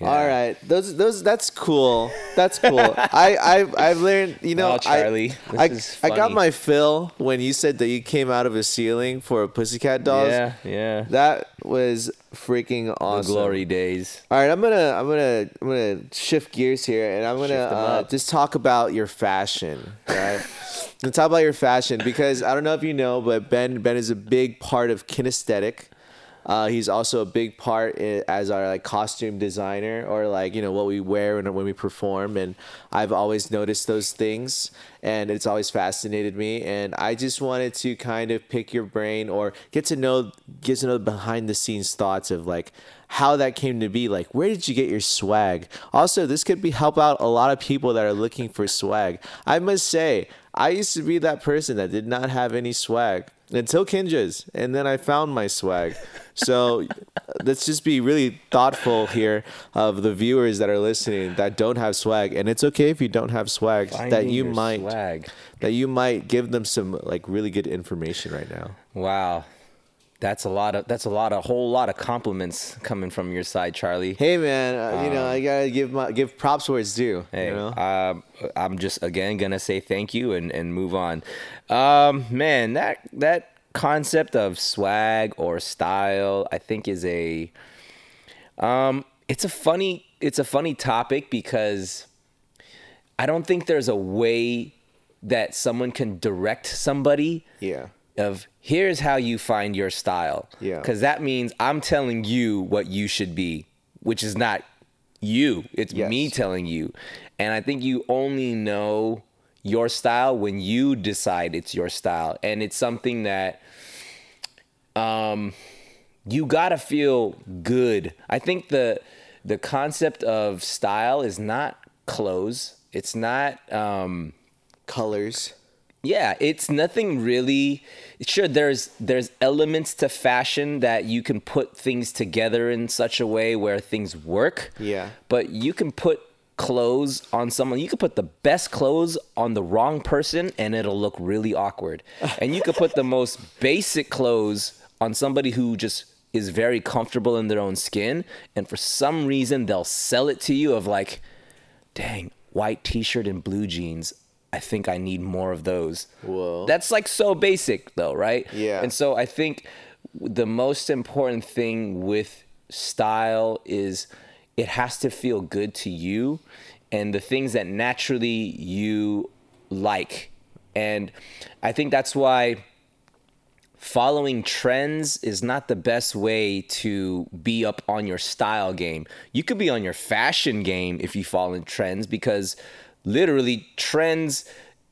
Speaker 2: All right, those those that's cool. That's cool. I I've, I've learned. You know,
Speaker 3: Oh, Charlie,
Speaker 2: I I, I got my fill when you said that you came out of a ceiling for a Pussycat Dolls.
Speaker 3: Yeah, yeah.
Speaker 2: That was freaking awesome.
Speaker 3: The glory days.
Speaker 2: All right, I'm gonna I'm gonna I'm gonna shift gears here, and I'm gonna uh, just talk about your fashion, right? and talk about your fashion because I don't know if you know, but Ben Ben is a big part of kinesthetic. Uh, he's also a big part i as our like costume designer or like you know what we wear when, when we perform. And I've always noticed those things and it's always fascinated me. And I just wanted to kind of pick your brain or get to know get to know behind the scenes thoughts of like how that came to be. Like where did you get your swag? Also this could be help out a lot of people that are looking for swag. I must say I used to be that person that did not have any swag until Kinjaz, and then I found my swag. So let's just be really thoughtful here of the viewers that are listening that don't have swag, and it's okay if you don't have swag. that you might
Speaker 3: swag.
Speaker 2: that you might give them some like really good information right now.
Speaker 3: Wow. That's a lot of that's a lot of whole lot of compliments coming from your side, Charlie.
Speaker 2: Hey man, uh, you know I gotta give my give props where it's due.
Speaker 3: Hey,
Speaker 2: you know?
Speaker 3: um, I'm just again gonna say thank you and, and move on. Um, man, that that concept of swag or style, I think, is a um, it's a funny it's a funny topic because I don't think there's a way that someone can direct somebody
Speaker 2: yeah.
Speaker 3: Of here's how you find your style.
Speaker 2: Yeah.
Speaker 3: Because that means I'm telling you what you should be, which is not you. It's
Speaker 2: Yes.
Speaker 3: me telling you. And I think you only know your style when you decide it's your style. And it's something that um you gotta feel good. I think the the concept of style is not clothes. It's not um
Speaker 2: Colors.
Speaker 3: Yeah, it's nothing really. Sure, there's there's elements to fashion that you can put things together in such a way where things work.
Speaker 2: Yeah.
Speaker 3: But you can put clothes on someone. You could put the best clothes on the wrong person, and it'll look really awkward. and you could put the most basic clothes on somebody who just is very comfortable in their own skin, and for some reason they'll sell it to you of like, dang, white t-shirt and blue jeans. I think I need more of those.
Speaker 2: Whoa.
Speaker 3: That's like so basic though, right?
Speaker 2: Yeah.
Speaker 3: And so I think the most important thing with style is it has to feel good to you and the things that naturally you like. And I think that's why following trends is not the best way to be up on your style game. You could be on your fashion game if you follow in trends because literally trends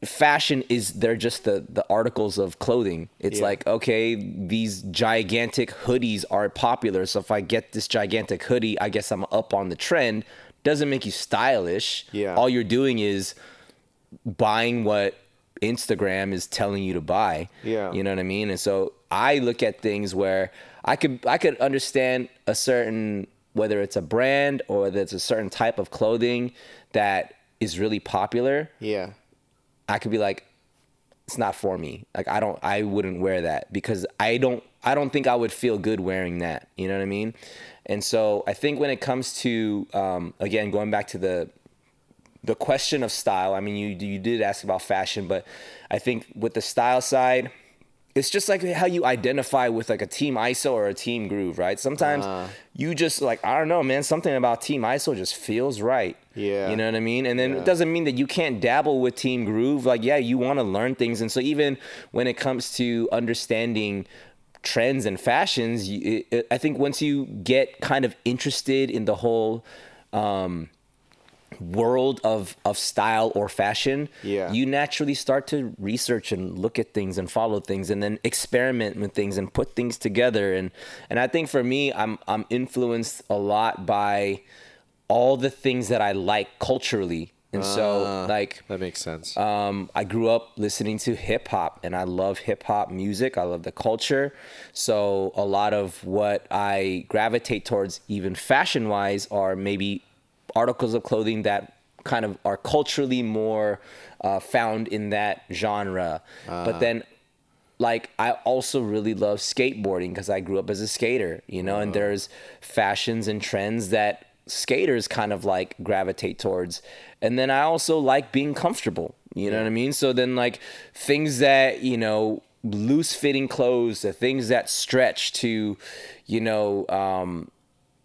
Speaker 3: fashion is they're just the the articles of clothing. It's
Speaker 2: Yeah.
Speaker 3: like okay, these gigantic hoodies are popular, so if I get this gigantic hoodie, I guess I'm up on the trend. Doesn't make you stylish.
Speaker 2: Yeah.
Speaker 3: All you're doing is buying what Instagram is telling you to buy.
Speaker 2: Yeah.
Speaker 3: You know what I mean? And so I look at things where I could I could understand a certain whether it's a brand or it's a certain type of clothing that is really popular.
Speaker 2: Yeah.
Speaker 3: I could be like, it's not for me. Like I don't I wouldn't wear that because I don't I don't think I would feel good wearing that. You know what I mean? And so I think when it comes to um, again going back to the the question of style, I mean you you did ask about fashion, but I think with the style side, it's just like how you identify with like a team ISO or a team groove, right? Sometimes you just like I don't know, man, something about team ISO just feels right.
Speaker 2: Yeah.
Speaker 3: You know what I mean? And then
Speaker 2: Yeah.
Speaker 3: it doesn't mean that you can't dabble with team groove. Like yeah, you want to learn things and so even when it comes to understanding trends and fashions, you, it, it- I think once you get kind of interested in the whole um world of of style or fashion
Speaker 2: Yeah.
Speaker 3: you naturally start to research and look at things and follow things and then experiment with things and put things together and and I think for me I'm I'm influenced a lot by all the things that I like culturally and so
Speaker 2: Ah,
Speaker 3: like
Speaker 2: That makes sense.
Speaker 3: um, I grew up listening to hip hop and I love hip hop music. I love the culture. So a lot of what I gravitate towards, even fashion wise, are maybe articles of clothing that kind of are culturally more uh, found in that genre. But then like I also really love skateboarding because I grew up as a skater, you know, and there's fashions and trends that skaters kind of like gravitate towards. And then I also like being comfortable. You know what I mean? So then like things that, you know, loose fitting clothes, the things that stretch to, you know, um,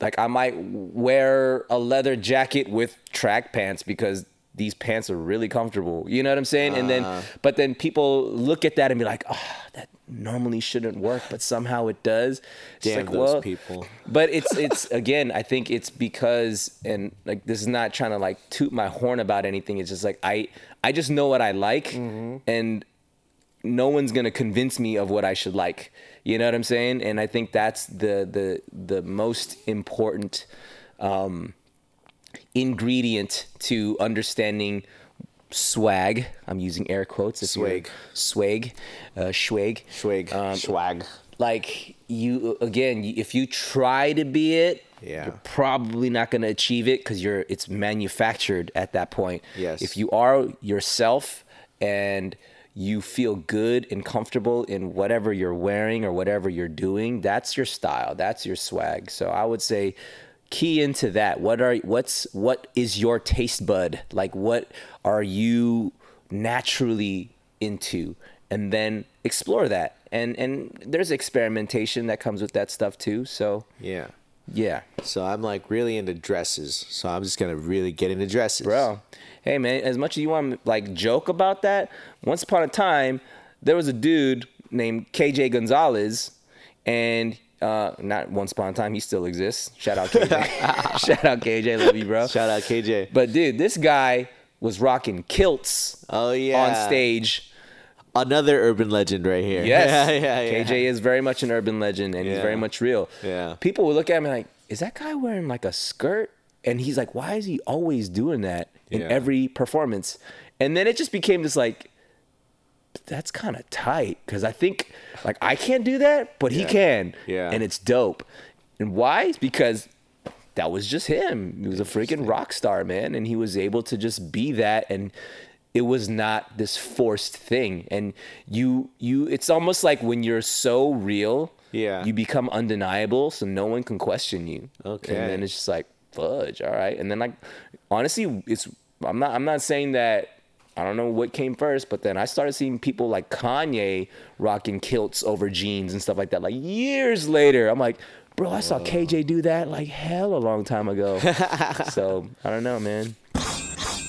Speaker 3: like I might wear a leather jacket with track pants because these pants are really comfortable. You know what I'm saying? and then, ah. but then people look at that and be like, oh, that normally shouldn't work, but somehow it does. It's
Speaker 2: Damn
Speaker 3: like,
Speaker 2: those
Speaker 3: well,
Speaker 2: people.
Speaker 3: But it's it's again, I think it's because and like this is not trying to like toot my horn about anything. It's just like I I just know what I like mm-hmm. and no one's gonna convince me of what I should like. You know what I'm saying? And I think that's the the the most important um, ingredient to understanding swag. I'm using air quotes. If
Speaker 2: Swag.
Speaker 3: swag, uh, swag,
Speaker 2: Swag.
Speaker 3: Um,
Speaker 2: Swag.
Speaker 3: like you again if you try to be it
Speaker 2: Yeah.
Speaker 3: you're probably not going to achieve it because you're it's manufactured at that point
Speaker 2: Yes.
Speaker 3: if you are yourself and you feel good and comfortable in whatever you're wearing or whatever you're doing that's your style that's your swag. So i would say key into that. What are what's what is your taste bud? Like what are you naturally into? And then explore that. And and there's experimentation that comes with that stuff too. So
Speaker 2: Yeah.
Speaker 3: Yeah
Speaker 2: So I'm like really into dresses. So I'm just gonna really get into dresses.
Speaker 3: bro hey man as much as you want to like joke about that once upon a time there was a dude named kj gonzalez and uh not once upon a time he still exists shout out kj shout out kj love you bro
Speaker 2: Shout out KJ.
Speaker 3: but dude this guy was rocking kilts
Speaker 2: Oh yeah.
Speaker 3: on stage
Speaker 2: Another urban legend right here.
Speaker 3: Yes.
Speaker 2: yeah, yeah, yeah.
Speaker 3: KJ is very much an urban legend and he's very much real.
Speaker 2: Yeah.
Speaker 3: People would look at me like, is that guy wearing like a skirt? And he's like, why is he always doing that in
Speaker 2: Yeah.
Speaker 3: every performance? And then it just became this like, that's kind of tight because I think like I can't do that, but he can.
Speaker 2: Yeah.
Speaker 3: And it's dope. And why? Because that was just him. He was a freaking rock star, man. And he was able to just be that. And it was not this forced thing. And you, you, it's almost like when you're so real,
Speaker 2: Yeah.
Speaker 3: you become undeniable. So no one can question you.
Speaker 2: Okay.
Speaker 3: And then it's just like, fudge. All right. And then like, honestly, it's, I'm not, I'm not saying that I don't know what came first, but then I started seeing people like Kanye rocking kilts over jeans and stuff like that. Like years later, I'm like, bro, I saw KJ do that like hell a long time ago. so I don't know, man.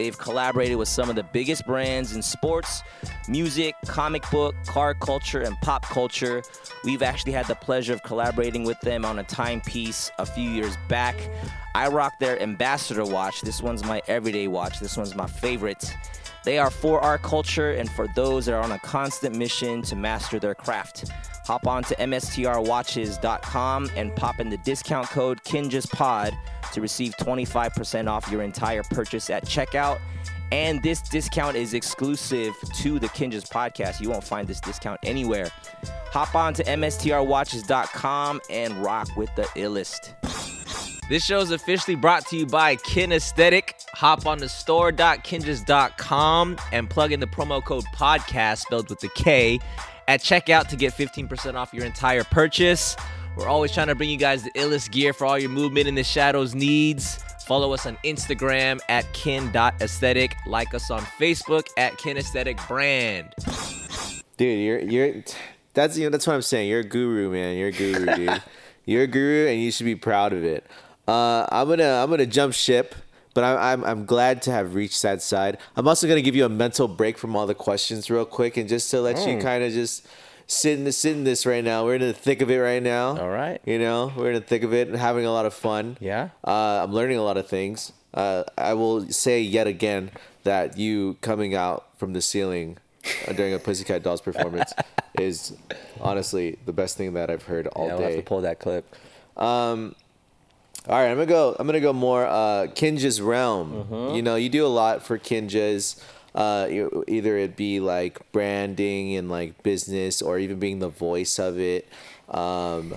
Speaker 4: They've collaborated with some of the biggest brands in sports, music, comic book, car culture, and pop culture. We've actually had the pleasure of collaborating with them on a timepiece a few years back. I rock their ambassador watch. This one's my everyday watch. This one's my favorite. They are for our culture and for those that are on a constant mission to master their craft. Hop on to mstrwatches.com and pop in the discount code KINJASPOD to receive 25% off your entire purchase at checkout. And this discount is exclusive to the Kinjaz podcast. You won't find this discount anywhere. Hop on to mstrwatches.com and rock with the illest.
Speaker 5: This show is officially brought to you by Kinesthetic. Hop on the store.kinjas.com and plug in the promo code podcast spelled with the K at checkout to get 15% off your entire purchase. We're always trying to bring you guys the illest gear for all your movement in the shadows needs. Follow us on Instagram at kin.aesthetic. Like us on Facebook at kinesthetic brand.
Speaker 2: Dude, you're you're that's you know that's what I'm saying. You're a guru, man. You're a guru, dude. You're a guru, and you should be proud of it. Uh, I'm gonna I'm gonna jump ship, but I'm, I'm I'm glad to have reached that side. I'm also gonna give you a mental break from all the questions real quick, and just to let you
Speaker 3: Mm.
Speaker 2: kind of just sit in the sit in this right now. We're in the thick of it right now.
Speaker 3: All right.
Speaker 2: You know, we're in the thick of it and having a lot of fun.
Speaker 3: Yeah.
Speaker 2: Uh, I'm learning a lot of things. Uh, I will say yet again that you coming out from the ceiling uh, during a Pussycat Dolls performance is honestly the best thing that I've heard all
Speaker 3: Yeah, we'll have to pull that clip.
Speaker 2: All right, I'm gonna go. I'm gonna go more uh, Kinjaz realm.
Speaker 3: Mm-hmm.
Speaker 2: You know, you do a lot for Kinjaz. Uh, either it be like branding and like business, or even being the voice of it. Um,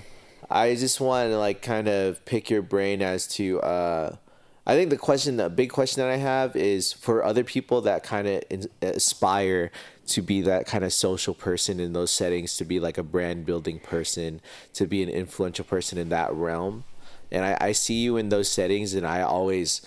Speaker 2: I just want to like kind of pick your brain as to uh, I think the question, the big question that I have is for other people that kind of aspire to be that kind of social person in those settings, to be like a brand building person, to be an influential person in that realm. And I, I see you in those settings, and I always,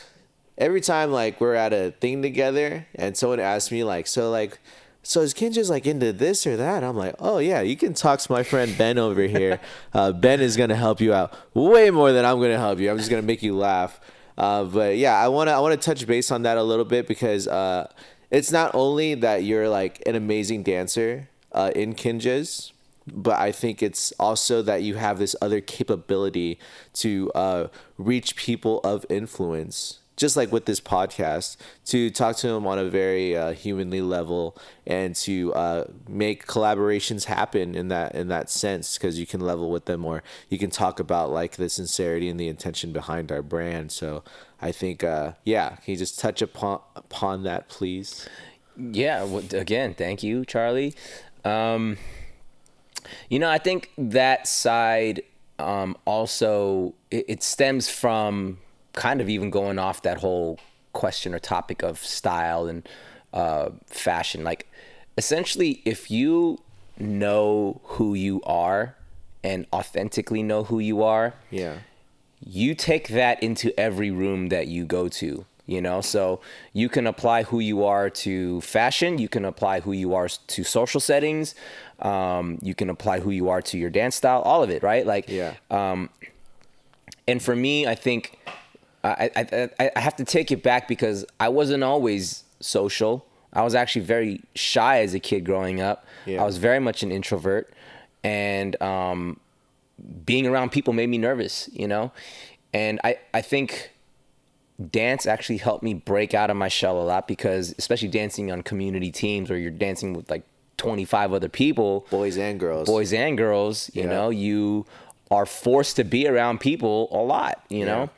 Speaker 2: every time like we're at a thing together, and someone asks me like, so like, so is Kinjaz like into this or that? I'm like, oh yeah, you can talk to my friend Ben over here. Uh, ben is gonna help you out way more than I'm gonna help you. I'm just gonna make you laugh. Uh, but yeah, I wanna I wanna touch base on that a little bit because uh, it's not only that you're like an amazing dancer uh, in Kinjaz, but I think it's also that you have this other capability to uh, reach people of influence just like with this podcast, to talk to them on a very uh, humanly level and to uh, make collaborations happen in that in that sense because you can level with them or you can talk about like the sincerity and the intention behind our brand. So I think, uh, yeah, can you just touch upon upon that, please?
Speaker 3: Yeah. Well, again, thank you, Charlie. Um, you know, I think that side um, also it, it stems from kind of even going off that whole question or topic of style and uh, fashion. Like, essentially, if you know who you are and authentically know who you are,
Speaker 2: Yeah.
Speaker 3: you take that into every room that you go to you know so you can apply who you are to fashion you can apply who you are to social settings um, you can apply who you are to your dance style all of it right like
Speaker 2: Yeah.
Speaker 3: um, and for me i think I, I, I have to take it back because i wasn't always social i was actually very shy as a kid growing up
Speaker 2: Yeah.
Speaker 3: i was very much an introvert and um, being around people made me nervous, you know? And I, I think dance actually helped me break out of my shell a lot because especially dancing on community teams where you're dancing with like 25 other people,
Speaker 2: Boys and girls.
Speaker 3: boys and girls, you
Speaker 2: Yeah.
Speaker 3: know, you are forced to be around people a lot, you know?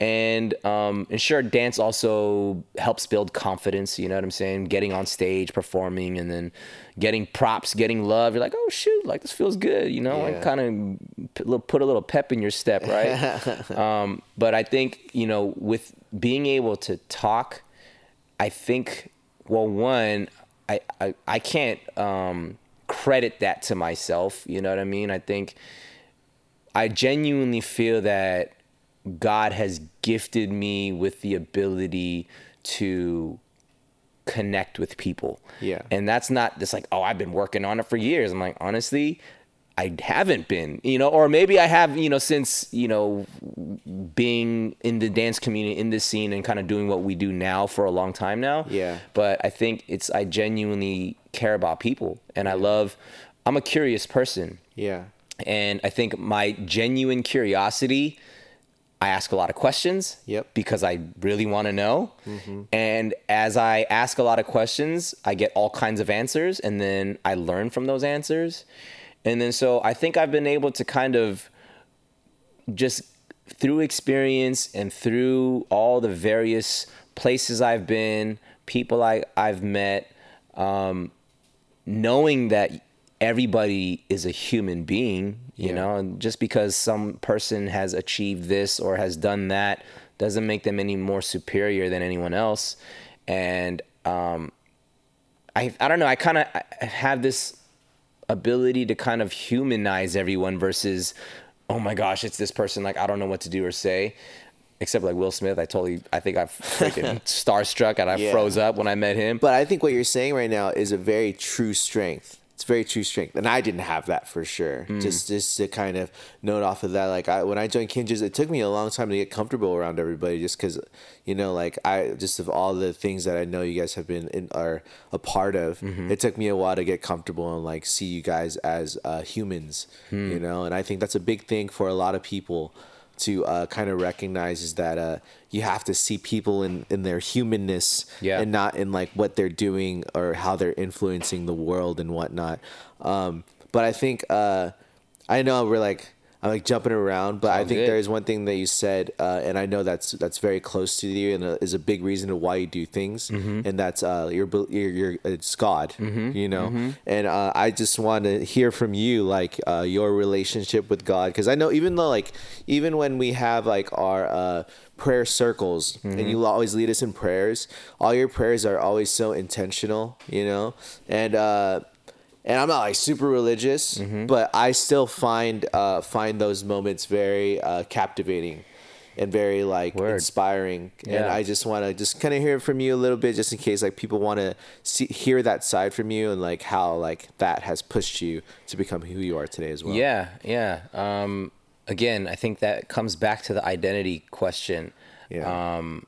Speaker 3: And um, and sure, dance also helps build confidence. You know what I'm saying? Getting on stage, performing, and then getting props, getting love. You're like, oh shoot, like this feels good. You know,
Speaker 2: Yeah.
Speaker 3: like kind of put a little pep in your step, right? um, but I think you know, with being able to talk, I think well, one, I I, I can't um, credit that to myself. You know what I mean? I think I genuinely feel that God has gifted me with the ability to connect with people.
Speaker 2: Yeah.
Speaker 3: And that's not just like, oh, I've been working on it for years. I'm like, honestly, I haven't been, you know, or maybe I have, you know, since, you know, being in the dance community, in this scene and kind of doing what we do now for a long time now.
Speaker 2: Yeah.
Speaker 3: But I think it's, I genuinely care about people and I love, I'm a curious person.
Speaker 2: Yeah.
Speaker 3: And I think my genuine curiosity, I ask a lot of questions.
Speaker 2: Yep.
Speaker 3: Because I really want to know. Mm-hmm. And as I ask a lot of questions, I get all kinds of answers and then I learn from those answers. And then so I think I've been able to kind of just through experience and through all the various places I've been, people I, I've met, um, knowing that everybody is a human being, you
Speaker 2: Yeah.
Speaker 3: know, and just because some person has achieved this or has done that doesn't make them any more superior than anyone else. And um, I, I don't know, I kind of have this ability to kind of humanize everyone versus, oh my gosh, it's this person, like, I don't know what to do or say. Except like Will Smith, I totally, I think I've freaking starstruck and I
Speaker 2: Yeah.
Speaker 3: froze up when I met him.
Speaker 2: But I think what you're saying right now is a very true strength. It's very true strength, and I didn't have that for sure. Hmm. Just just to kind of note off of that, like I when I joined Kinjaz, it took me a long time to get comfortable around everybody, just because you know, like I just of all the things that I know you guys have been in, are a part of. Mm-hmm. It took me a while to get comfortable and like see you guys as uh, humans, hmm. you know, and I think that's a big thing for a lot of people to uh, kind of recognize is that uh, you have to see people in, in their humanness
Speaker 3: Yeah.
Speaker 2: and not in like what they're doing or how they're influencing the world and whatnot. Um, but I think uh, I know we're like I'm like jumping around, but I think
Speaker 3: good.
Speaker 2: there is one thing that you said, uh, and I know that's that's very close to you, and uh, is a big reason to why you do things,
Speaker 3: Mm-hmm.
Speaker 2: and that's uh, your your, your it's God, you know, and uh, I just want to hear from you like uh, your relationship with God, because I know even though like even when we have like our uh, prayer circles, and
Speaker 3: Mm-hmm.
Speaker 2: you always lead us in prayers, all your prayers are always so intentional, you know, and. uh and I'm not like super religious,
Speaker 3: Mm-hmm.
Speaker 2: but I still find uh, find those moments very uh, captivating and very like
Speaker 3: Word.
Speaker 2: inspiring. And I just want to just kind of hear from you a little bit, just in case like people want to see hear that side from you and like how like that has pushed you to become who you are today as well.
Speaker 3: Yeah, yeah. Um, again, I think that comes back to the identity question.
Speaker 2: Yeah.
Speaker 3: Um,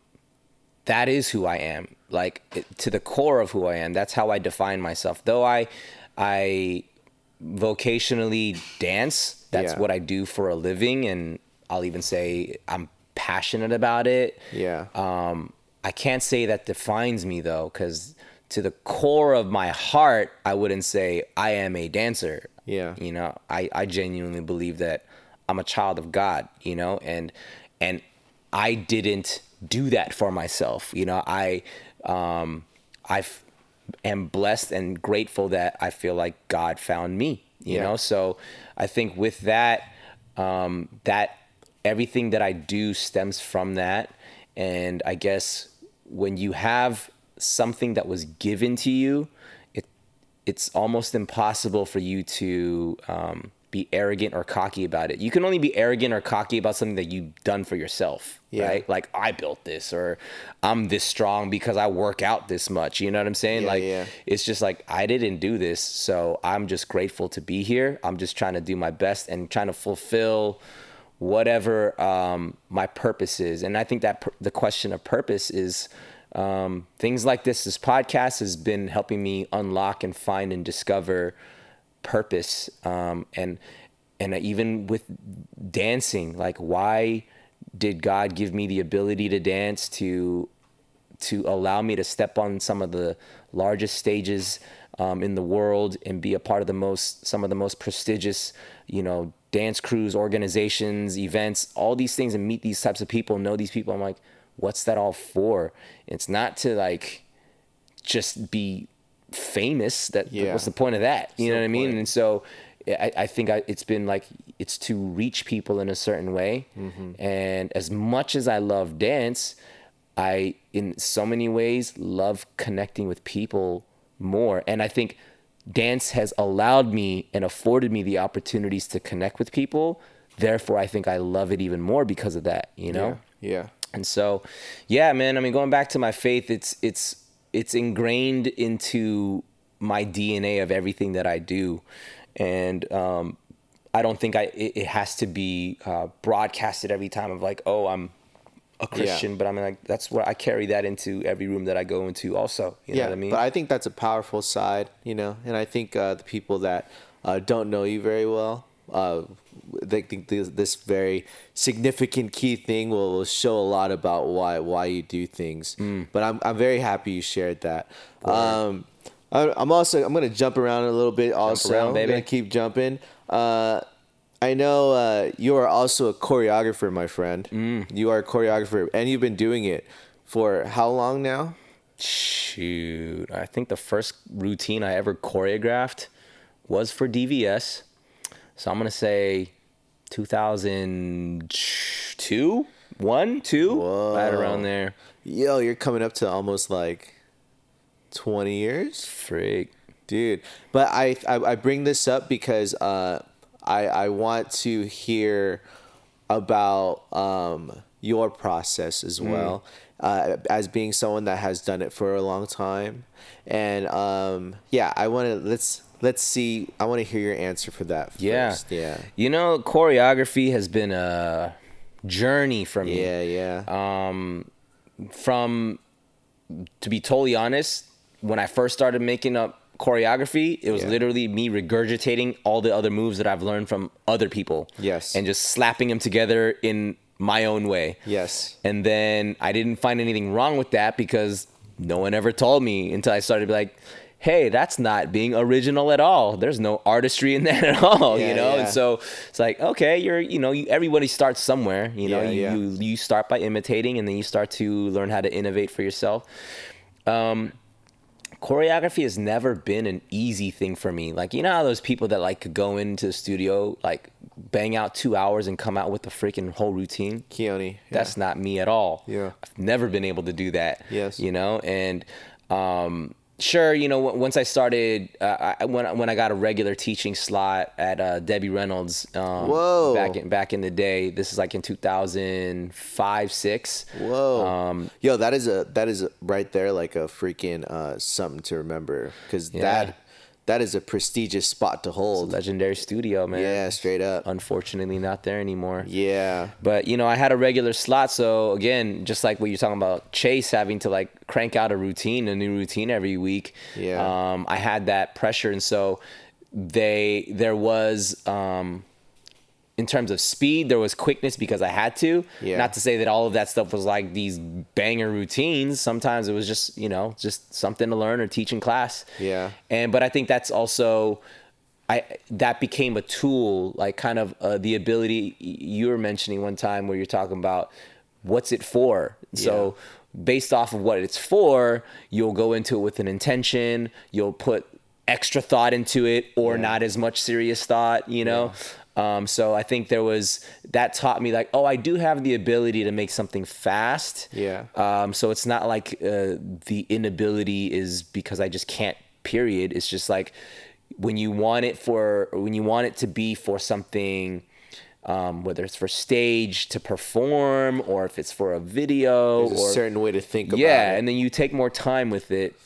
Speaker 3: that is who I am. Like to the core of who I am. That's how I define myself. Though I, I vocationally dance. That's
Speaker 2: Yeah.
Speaker 3: what I do for a living, and I'll even say I'm passionate about it.
Speaker 2: Yeah.
Speaker 3: Um, I can't say that defines me though, because to the core of my heart, I wouldn't say I am a dancer.
Speaker 2: Yeah.
Speaker 3: You know, I, I genuinely believe that I'm a child of God, you know, and and I didn't do that for myself. You know, I um I f- am blessed and grateful that I feel like God found me, you
Speaker 2: Yeah.
Speaker 3: know? So I think with that, um, that everything that I do stems from that. And I guess when you have something that was given to you, it it's almost impossible for you to um, be arrogant or cocky about it. You can only be arrogant or cocky about something that you've done for yourself,
Speaker 2: Yeah.
Speaker 3: right? Like I built this, or I'm this strong because I work out this much. You know what I'm saying?
Speaker 2: Yeah,
Speaker 3: like
Speaker 2: yeah.
Speaker 3: it's just like I didn't do this, so I'm just grateful to be here. I'm just trying to do my best and trying to fulfill whatever um, my purpose is. And I think that the question of purpose is um, things like this. This podcast has been helping me unlock and find and discover purpose. Um, and and even with dancing, like why did God give me the ability to dance to to allow me to step on some of the largest stages um, in the world and be a part of the most some of the most prestigious you know dance crews organizations events all these things and meet these types of people know these people i'm like what's that all for it's not to like just be famous that
Speaker 2: Yeah.
Speaker 3: what's the point of that you know
Speaker 2: no
Speaker 3: what i mean and so I, I think I, it's been like it's to reach people in a certain way mm-hmm. and as much as i love dance i in so many ways love connecting with people more and i think dance has allowed me and afforded me the opportunities to connect with people therefore i think i love it even more because of that you know
Speaker 2: Yeah. Yeah.
Speaker 3: and so, yeah, man. I mean, going back to my faith, it's it's it's ingrained into my DNA of everything that I do, and um, I don't think I it, it has to be uh, broadcasted every time of like, oh, I'm a Christian, but I mean, like that's what I carry that into every room that I go into. Also, you know
Speaker 2: yeah,
Speaker 3: what I mean?
Speaker 2: but I think that's a powerful side, you know, and I think uh, the people that uh, don't know you very well, uh, they think this, this very significant key thing will, will show a lot about why why you do things.
Speaker 3: Mm.
Speaker 2: But I'm I'm very happy you shared that. Um, I, I'm also I'm gonna jump around a little bit. Also,
Speaker 3: around,
Speaker 2: I'm
Speaker 3: baby.
Speaker 2: gonna keep jumping. Uh, I know uh, you are also a choreographer, my friend.
Speaker 3: Mm.
Speaker 2: You are a choreographer, and you've been doing it for how long now?
Speaker 3: Shoot, I think the first routine I ever choreographed was for DVS. So I'm gonna say 2002, one, two, right around there.
Speaker 2: Yo, you're coming up to almost like 20 years,
Speaker 3: Freak.
Speaker 2: dude. But I I, I bring this up because uh, I I want to hear about um, your process as well. Uh, as being someone that has done it for a long time, and um, yeah, I want to let's let's see. I want to hear your answer for that. First.
Speaker 3: Yeah.
Speaker 2: yeah,
Speaker 3: You know, choreography has been a journey for me.
Speaker 2: yeah, yeah.
Speaker 3: Um, from, to be totally honest, when I first started making up choreography, it was
Speaker 2: Yeah.
Speaker 3: literally me regurgitating all the other moves that I've learned from other people.
Speaker 2: Yes.
Speaker 3: And just slapping them together in my own way.
Speaker 2: yes.
Speaker 3: And then I didn't find anything wrong with that because no one ever told me until I started to be like, hey, that's not being original at all. There's no artistry in that at all,
Speaker 2: Yeah,
Speaker 3: you know?
Speaker 2: yeah.
Speaker 3: And so it's like, okay, you're, you know, you, everybody starts somewhere, you know,
Speaker 2: Yeah,
Speaker 3: you,
Speaker 2: yeah.
Speaker 3: you, you start by imitating and then you start to learn how to innovate for yourself. Um, choreography has never been an easy thing for me. Like, you know how those people that like could go into the studio, like bang out two hours and come out with the freaking whole routine?
Speaker 2: Keone.
Speaker 3: That's not me at all.
Speaker 2: Yeah.
Speaker 3: I've never been able to do that.
Speaker 2: Yes.
Speaker 3: You know, and um, sure, you know, once I started, uh, I, when I- when I got a regular teaching slot at uh, Debbie Reynolds. Um,
Speaker 2: Whoa.
Speaker 3: Back in back in the day, this is like in 2005, six.
Speaker 2: Whoa.
Speaker 3: Um,
Speaker 2: Yo, that is a that is right there like a freaking uh something to remember because
Speaker 3: Yeah.
Speaker 2: that that is a prestigious spot to hold.
Speaker 3: legendary studio, man.
Speaker 2: Yeah, straight up.
Speaker 3: Unfortunately, not there anymore.
Speaker 2: Yeah.
Speaker 3: But you know, I had a regular slot, so again, just like what you're talking about, Chase having to like crank out a routine, a new routine every week.
Speaker 2: Yeah.
Speaker 3: Um, I had that pressure, and so they there was um, in terms of speed, there was quickness because I had to.
Speaker 2: Yeah.
Speaker 3: Not to say that all of that stuff was like these banger routines. Sometimes it was just you know just something to learn or teach in class.
Speaker 2: Yeah.
Speaker 3: And but I think that's also I that became a tool, like kind of uh, the ability you were mentioning one time where you're talking about what's it for. So based off of what it's for, you'll go into it with an intention. You'll put extra thought into it, or
Speaker 2: Yeah.
Speaker 3: not as much serious thought. You know. Um, so I think there was that taught me like, oh, I do have the ability to make something fast.
Speaker 2: Yeah.
Speaker 3: Um, so it's not like uh, the inability is because I just can't. Period. It's just like when you want it for when you want it to be for something. Um, whether it's for stage to perform or if it's for a video
Speaker 2: There's
Speaker 3: or
Speaker 2: a certain way to think about it.
Speaker 3: yeah, and then you take more time with it.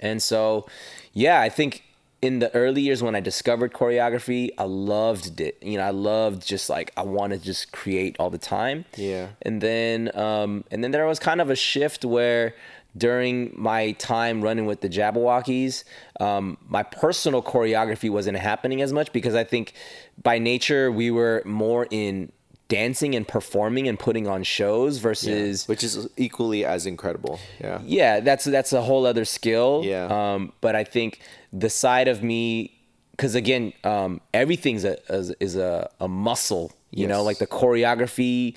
Speaker 3: And so, yeah, I think in the early years when I discovered choreography, I loved it. You know, I loved just like I want to just create all the time.
Speaker 2: Yeah.
Speaker 3: And then, um, and then there was kind of a shift where during my time running with the Jabbawockeez, um, my personal choreography wasn't happening as much because I think by nature we were more in dancing and performing and putting on shows versus
Speaker 2: which is equally as incredible. Yeah.
Speaker 3: yeah that's that's a whole other skill
Speaker 2: Yeah.
Speaker 3: um but i think the side of me because again um everything's a is, is a, a muscle you know like the choreography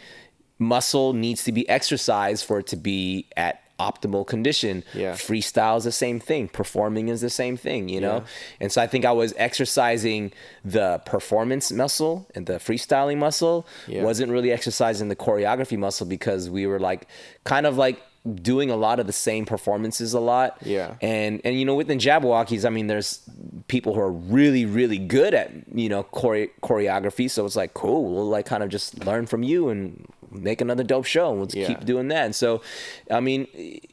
Speaker 3: muscle needs to be exercised for it to be at optimal condition.
Speaker 2: Yeah.
Speaker 3: freestyle is the same thing. Performing is the same thing you know? And so i think i was exercising the performance muscle and the freestyling muscle.
Speaker 2: Yeah.
Speaker 3: wasn't really exercising the choreography muscle because we were like kind of like doing a lot of the same performances a lot.
Speaker 2: Yeah.
Speaker 3: and and you know within Jabbawockeez i mean there's people who are really really good at you know chore- choreography. So it's like cool we'll like kind of just learn from you and make another dope show and let's
Speaker 2: Yeah.
Speaker 3: keep doing that and so i mean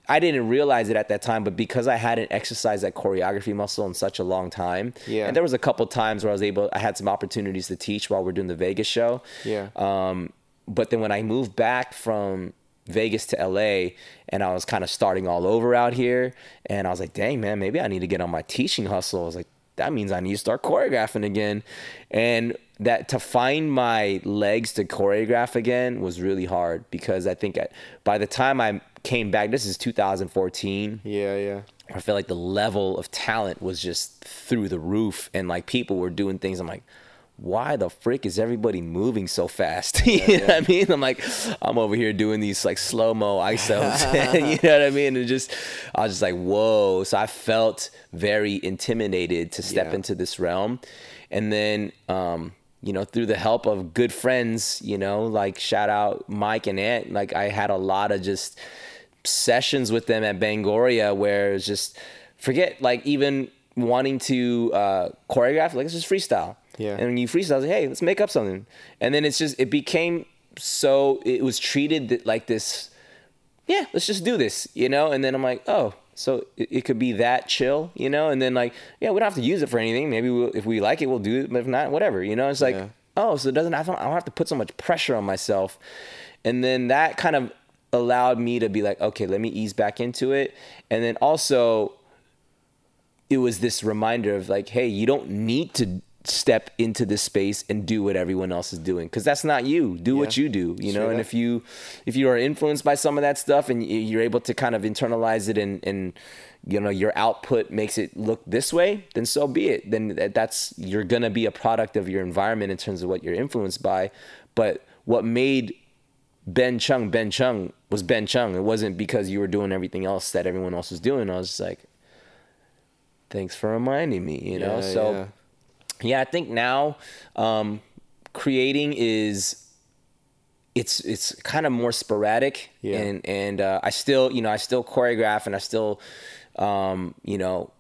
Speaker 3: i didn't realize it at that time but because i hadn't exercised that choreography muscle in such a long time
Speaker 2: Yeah.
Speaker 3: and there was a couple times where i was able i had some opportunities to teach while we're doing the vegas show
Speaker 2: Yeah.
Speaker 3: um, but then when I moved back from Vegas to LA and I was kind of starting all over out here, and I was like, dang, man, maybe I need to get on my teaching hustle. I was like, that means I need to start choreographing again. And that to find my legs to choreograph again was really hard because I think I, by the time I came back, this is 2014.
Speaker 2: Yeah, yeah.
Speaker 3: I feel like the level of talent was just through the roof, and like people were doing things. I'm like, why the frick is everybody moving so fast? you know what I mean? I'm like, I'm over here doing these like slow mo isos. you know what I mean? And just, I was just like, whoa. So I felt very intimidated to step
Speaker 2: Yeah.
Speaker 3: into this realm, and then. um you know, through the help of good friends, you know, like shout out Mike and Ant. Like I had a lot of just sessions with them at Bangoria where it's just forget like even wanting to uh, choreograph, like it's just freestyle.
Speaker 2: Yeah.
Speaker 3: And when you freestyle, like, hey, let's make up something. And then it's just it became so it was treated like this. Yeah, let's just do this, you know. And then I'm like, oh, so it, it could be that chill, you know. And then like, yeah, we don't have to use it for anything. Maybe we'll, if we like it, we'll do it. But if not, whatever, you know. It's like,
Speaker 2: Yeah.
Speaker 3: oh, so it doesn't. I don't, I don't have to put so much pressure on myself. And then that kind of allowed me to be like, okay, let me ease back into it. And then also, it was this reminder of like, hey, you don't need to step into this space and do what everyone else is doing because that's not you. Do what you do you know?
Speaker 2: Straight
Speaker 3: and
Speaker 2: up.
Speaker 3: if you if you are influenced by some of that stuff and you're able to kind of internalize it and and you know your output makes it look this way then so be it. Then that's you're gonna be a product of your environment in terms of what you're influenced by. But what made Ben Chung Ben Chung was Ben Chung. It wasn't because you were doing everything else that everyone else was doing. I was just like thanks for reminding me you know?
Speaker 2: Yeah,
Speaker 3: so
Speaker 2: yeah.
Speaker 3: Yeah, I think now um, creating is it's it's kind of more sporadic
Speaker 2: Yeah.
Speaker 3: and and uh, I still you know I still choreograph and I still um, you know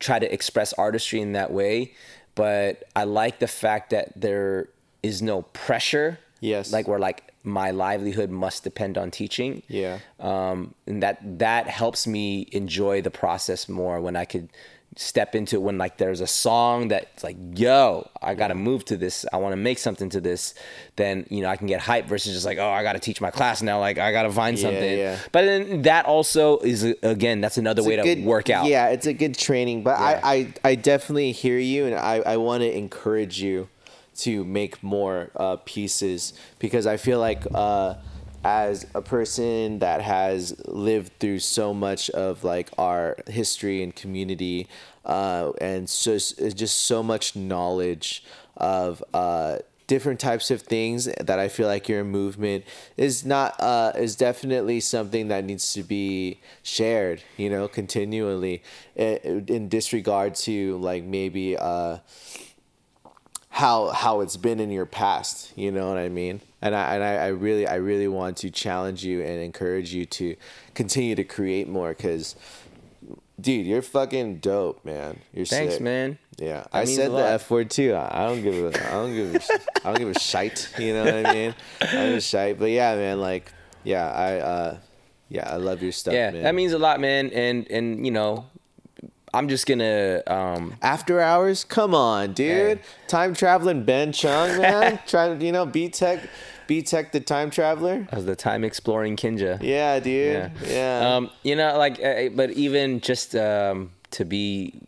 Speaker 3: try to express artistry in that way but I like the fact that there is no pressure
Speaker 2: Yes.
Speaker 3: like where like my livelihood must depend on teaching
Speaker 2: Yeah.
Speaker 3: um, and that that helps me enjoy the process more when I could step into it when like there's a song that's like yo I gotta move to this. I want to make something to this. Then you know I can get hype versus just like oh I gotta teach my class now. Like I gotta find
Speaker 2: Yeah,
Speaker 3: something.
Speaker 2: yeah.
Speaker 3: but then that also is again that's another way
Speaker 2: It's
Speaker 3: to
Speaker 2: a good-
Speaker 3: work out.
Speaker 2: Yeah, it's a good training, but
Speaker 3: Yeah.
Speaker 2: I, I I definitely hear you, and I I want to encourage you to make more uh, pieces because I feel like uh, as a person that has lived through so much of like our history and community, uh, and so just so much knowledge of. Uh, different types of things that I feel like your movement is not uh is definitely something that needs to be shared, you know, continually in, in disregard to like maybe uh how how it's been in your past, you know what I mean? And I and I, I really I really want to challenge you and encourage you to continue to create more cuz dude, you're fucking dope, man. You're
Speaker 3: thanks
Speaker 2: sick.
Speaker 3: man
Speaker 2: Yeah,
Speaker 3: That
Speaker 2: I said the. F word too. I I don't give a, I don't give a, I don't give a shite. You know what I mean? I'm a shite, but yeah, man. Like, yeah, I, uh, yeah, I love your stuff,
Speaker 3: yeah
Speaker 2: man.
Speaker 3: that means a lot man and and you know I'm just gonna um
Speaker 2: after hours. Come on, dude.
Speaker 3: Yeah.
Speaker 2: Time traveling Ben Chung, man. Trying to, you know, B Tech, B Tech, the time traveler.
Speaker 3: as the time exploring Kinja
Speaker 2: Yeah, dude. Yeah.
Speaker 3: Um, you know, like, uh, but even just um, to be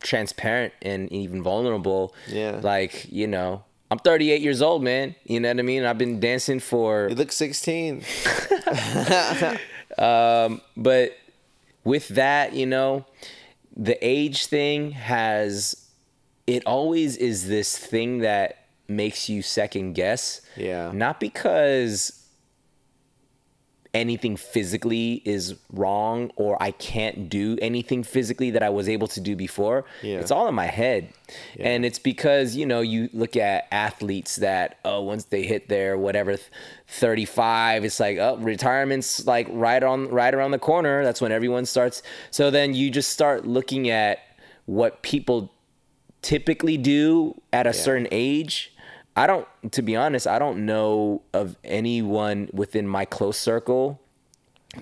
Speaker 3: transparent and even vulnerable.
Speaker 2: Yeah.
Speaker 3: Like, you know, I'm 38 years old, man. You know what I mean? I've been dancing for,
Speaker 2: you look 16.
Speaker 3: um, but with that, you know, the age thing has, it always is this thing that makes you second guess.
Speaker 2: Yeah.
Speaker 3: Not because anything physically is wrong or I can't do anything physically that I was able to do before.
Speaker 2: Yeah.
Speaker 3: It's all in my head. And it's because, you know, you look at athletes that oh once they hit their whatever 35 it's like oh retirement's like right on right around the corner. That's when everyone starts so then you just start looking at what people typically do at a certain age. I don't, to be honest, I don't know of anyone within my close circle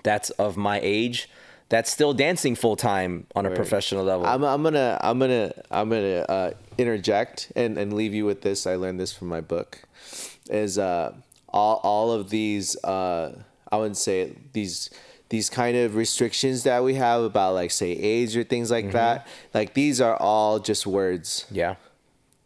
Speaker 3: that's of my age that's still dancing full time on a professional level.
Speaker 2: I'm, I'm gonna I'm gonna I'm gonna uh, interject and, and leave you with this. I learned this from my book. Is uh, all all of these uh, I wouldn't say these these kind of restrictions that we have about like say age or things like that. Like these are all just words.
Speaker 3: yeah.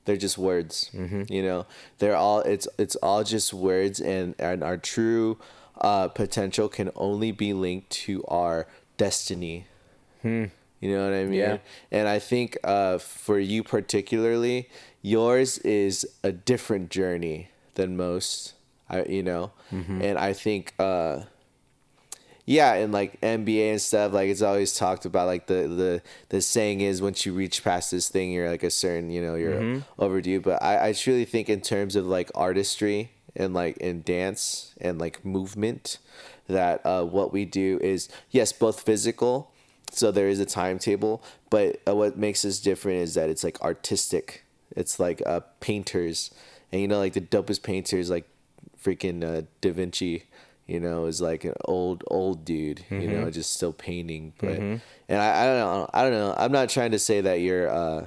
Speaker 2: They're just words. You know, they're all it's it's all just words, and and our true uh, potential can only be linked to our destiny. You know what I mean?
Speaker 3: Yeah.
Speaker 2: And I think uh, for you particularly, yours is a different journey than most. I you know, and I think. Uh, yeah, and like NBA and stuff, like it's always talked about. Like the the the saying is, once you reach past this thing, you're like a certain, you know, you're overdue. But I I truly think in terms of like artistry and like in dance and like movement, that uh, what we do is yes, both physical. So there is a timetable, but uh, what makes us different is that it's like artistic. It's like uh, painters, and you know, like the dopest painters, like freaking uh, Da Vinci you know, is like an old old dude, you know, just still painting. But and I, I don't know, I don't know. I'm not trying to say that you're uh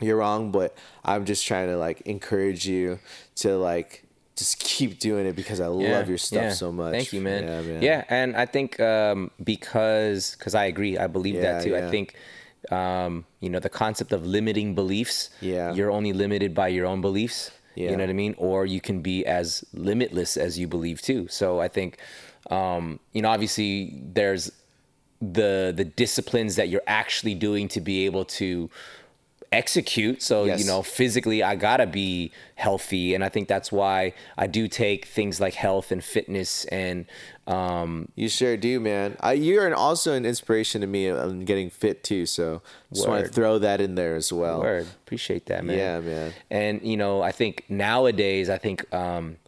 Speaker 2: you're wrong, but I'm just trying to like encourage you to like just keep doing it because I
Speaker 3: Yeah,
Speaker 2: love your stuff
Speaker 3: yeah.
Speaker 2: so much.
Speaker 3: Thank you, man.
Speaker 2: Yeah, man.
Speaker 3: Yeah, and I think um, because because I agree, I believe that too. I think um, you know, the concept of limiting beliefs.
Speaker 2: Yeah.
Speaker 3: You're only limited by your own beliefs.
Speaker 2: Yeah.
Speaker 3: You know what I mean? Or you can be as limitless as you believe too. So I think, um, you know, obviously there's the the disciplines that you're actually doing to be able to execute so
Speaker 2: Yes.
Speaker 3: you know physically i gotta be healthy and i think that's why i do take things like health and fitness and um
Speaker 2: You sure do, man. I, you're an, also an inspiration to me on getting fit too. So just want to throw that in there as well.
Speaker 3: word appreciate that man
Speaker 2: Yeah, man.
Speaker 3: and you know i think nowadays i think um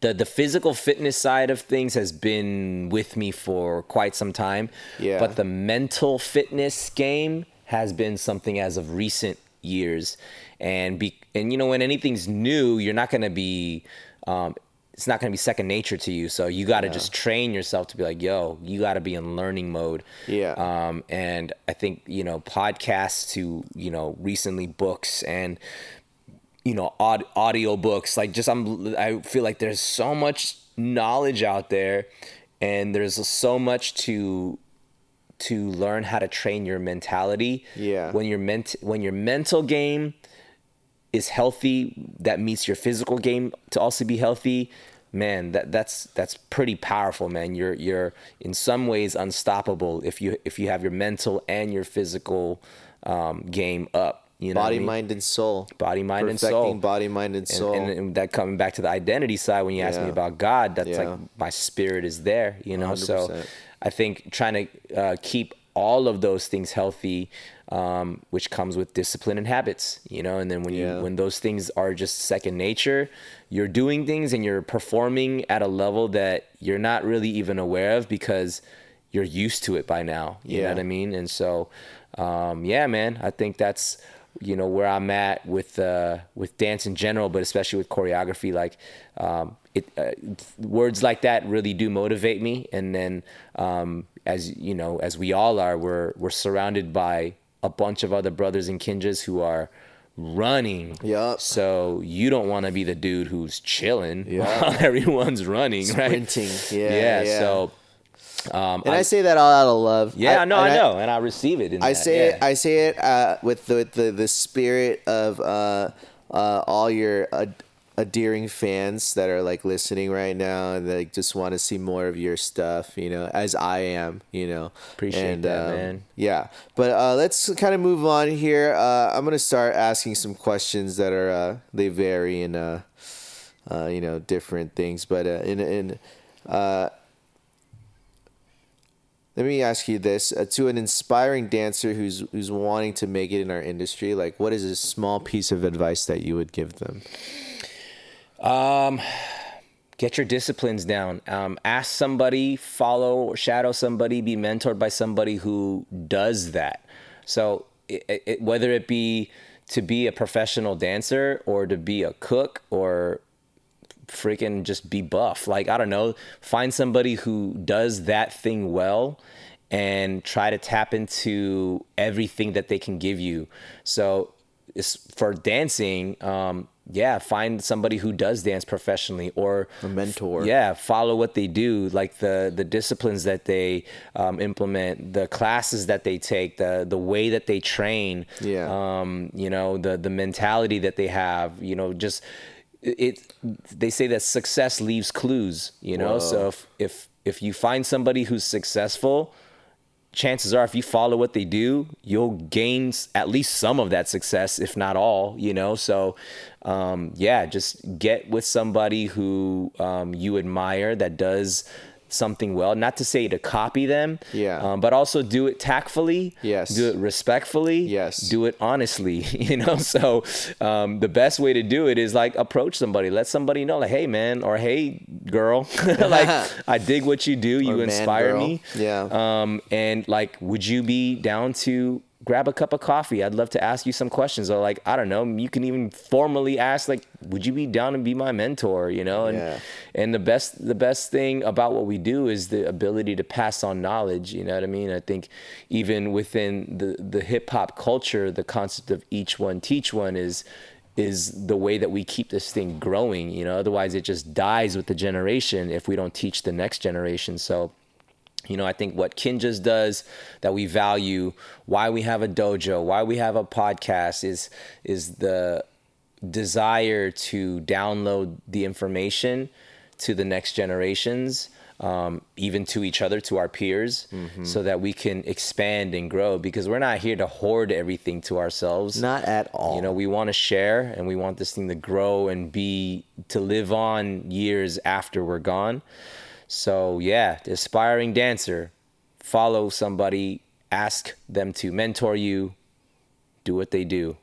Speaker 3: the, the physical fitness side of things has been with me for quite some time
Speaker 2: Yeah.
Speaker 3: but the mental fitness game has been something as of recent years. And be and you know when anything's new you're not going to be um it's not going to be second nature to you. So you got to just train yourself to be like yo you got to be in learning mode.
Speaker 2: Yeah.
Speaker 3: um, and I think you know podcasts to you know recently books and you know aud- audio books like just I'm I feel like there's so much knowledge out there and there's so much to to learn how to train your mentality
Speaker 2: Yeah.
Speaker 3: when your ment when your mental game is healthy that meets your physical game to also be healthy man that that's that's pretty powerful man you're you're in some ways unstoppable if you if you have your mental and your physical um, game up you know what I
Speaker 2: Body,
Speaker 3: mean?
Speaker 2: mind, and soul.
Speaker 3: body mind and
Speaker 2: Perfecting
Speaker 3: soul
Speaker 2: body, mind, and
Speaker 3: and,
Speaker 2: soul.
Speaker 3: and, and that coming back to the identity side when you ask me about god that's
Speaker 2: Yeah.
Speaker 3: like my spirit is there you know so
Speaker 2: 100%.
Speaker 3: I think trying to uh, keep all of those things healthy um, which comes with discipline and habits you know and then when
Speaker 2: Yeah.
Speaker 3: you when those things are just second nature you're doing things and you're performing at a level that you're not really even aware of because you're used to it by now you know
Speaker 2: Yeah.
Speaker 3: what i mean and so um, yeah man i think that's you know where i'm at with uh, with dance in general but especially with choreography like um, it uh, words like that really do motivate me and then um, as you know as we all are we're we're surrounded by a bunch of other brothers and Kinjaz who are running
Speaker 2: Yup.
Speaker 3: so you don't want to be the dude who's chilling
Speaker 2: Yup.
Speaker 3: while everyone's running right
Speaker 2: Sprinting. Yeah, yeah.
Speaker 3: so um,
Speaker 2: and I, say that all out of love.
Speaker 3: yeah, I, know, I,
Speaker 2: and
Speaker 3: know, and I receive it. In
Speaker 2: I
Speaker 3: that,
Speaker 2: say
Speaker 3: yeah.
Speaker 2: it. I say it uh, with the, the the spirit of uh, uh, all your ad- adhering fans that are like listening right now and like just want to see more of your stuff. You know, as I am. You know,
Speaker 3: Appreciate
Speaker 2: and,
Speaker 3: that,
Speaker 2: um,
Speaker 3: man.
Speaker 2: Yeah, but uh, let's kind of move on here. Uh, I'm gonna start asking some questions that are uh, they vary in uh, uh, you know different things, but uh, in in uh, let me ask you this: uh, to an inspiring dancer who's who's wanting to make it in our industry, like what is a small piece of advice that you would give them?
Speaker 3: Get your disciplines down. Um, ask somebody, follow shadow somebody, be mentored by somebody who does that. So it, it, whether it be to be a professional dancer or to be a cook or freaking just be buff, like I don't know, find somebody who does that thing well and try to tap into everything that they can give you. So for dancing, um, yeah, find somebody who does dance professionally or
Speaker 2: A mentor.
Speaker 3: Yeah, follow what they do, like the the disciplines that they um, implement, the classes that they take, the the way that they train.
Speaker 2: Yeah.
Speaker 3: Um, you know, the the mentality that they have. You know, just it. it they say that success leaves clues. You know, so if if if you find somebody who's successful chances are if you follow what they do you'll gain at least some of that success if not all you know? So um, yeah just get with somebody who um, you admire that does something well not to say to copy them
Speaker 2: Yeah.
Speaker 3: um, but also do it tactfully
Speaker 2: Yes.
Speaker 3: do it respectfully
Speaker 2: Yes.
Speaker 3: do it honestly you know so um, the best way to do it is like approach somebody let somebody know like hey man or hey girl like i dig what you do you
Speaker 2: man,
Speaker 3: inspire
Speaker 2: girl.
Speaker 3: me
Speaker 2: Yeah.
Speaker 3: um, and like, would you be down to grab a cup of coffee? I'd love to ask you some questions. Or like, I don't know, you can even formally ask, like, would you be down to be my mentor? You know, and
Speaker 2: Yeah.
Speaker 3: and the best the best thing about what we do is the ability to pass on knowledge. You know what I mean? I think even within the the hip hop culture, the concept of each one teach one is is the way that we keep this thing growing you know otherwise it just dies with the generation if we don't teach the next generation so You know, I think what Kinjaz does that we value, why we have a dojo, why we have a podcast is is the desire to download the information to the next generations, um, even to each other, to our peers, so that we can expand and grow. Because we're not here to hoard everything to ourselves.
Speaker 2: Not at all.
Speaker 3: You know, we want to share and we want this thing to grow and be to live on years after we're gone. So yeah, aspiring dancer, follow somebody, ask them to mentor you, do what they do.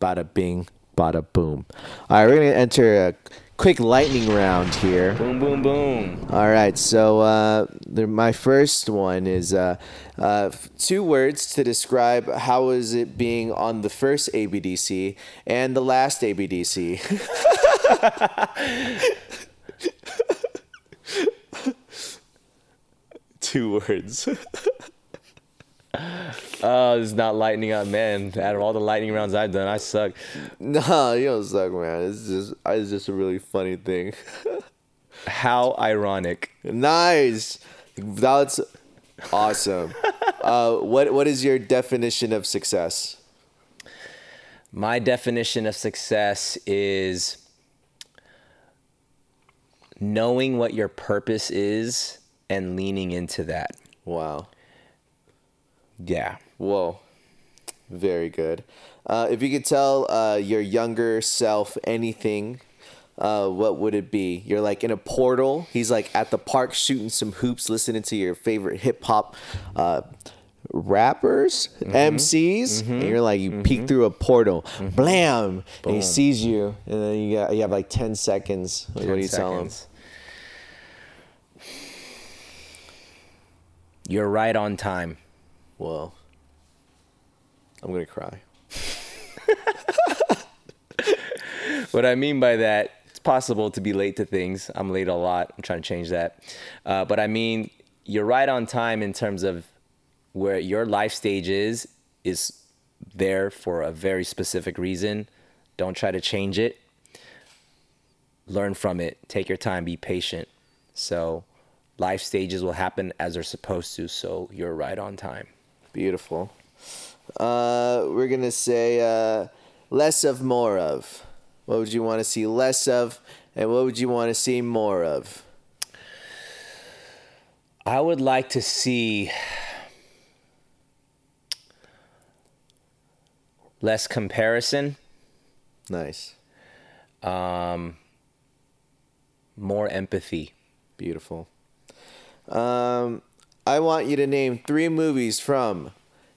Speaker 2: Bada bing, bada boom. All right, we're gonna enter a quick lightning round here.
Speaker 3: Boom, boom, boom.
Speaker 2: All right, so uh, the, my first one is uh, uh, two words to describe how is it being on the first ABDC and the last ABDC. two words.
Speaker 3: Oh, it's not lightning up, man. Out of all the lightning rounds I've done, I suck.
Speaker 2: no, you don't suck, man. It's just it's just a really funny thing.
Speaker 3: How ironic.
Speaker 2: nice. That's awesome. uh, what what is your definition of success?
Speaker 3: My definition of success is knowing what your purpose is and leaning into that.
Speaker 2: Wow.
Speaker 3: Yeah.
Speaker 2: Whoa. Very good. Uh, if you could tell uh, your younger self anything, uh, what would it be? You're like in a portal. He's like at the park shooting some hoops, listening to your favorite hip hop uh, rappers, MCs, and you're like you peek through a portal, blam, and he sees you, and then you got you have like ten seconds. Like, what do you
Speaker 3: 10
Speaker 2: tell him?
Speaker 3: You're right on time.
Speaker 2: Well, I'm gonna cry.
Speaker 3: What I mean by that, it's possible to be late to things. I'm late a lot. I'm trying to change that. Uh, but I mean, you're right on time in terms of where your life stage is, is there for a very specific reason. Don't try to change it. Learn from it. Take your time. Be patient. So, life stages will happen as they're supposed to. So, you're right on time.
Speaker 2: Beautiful. Uh, we're gonna say uh, less of, more of. What would you want to see less of, and what would you want to see more of?
Speaker 3: I would like to see less comparison,
Speaker 2: Nice,
Speaker 3: more empathy.
Speaker 2: beautiful. Um, I want you to name three movies from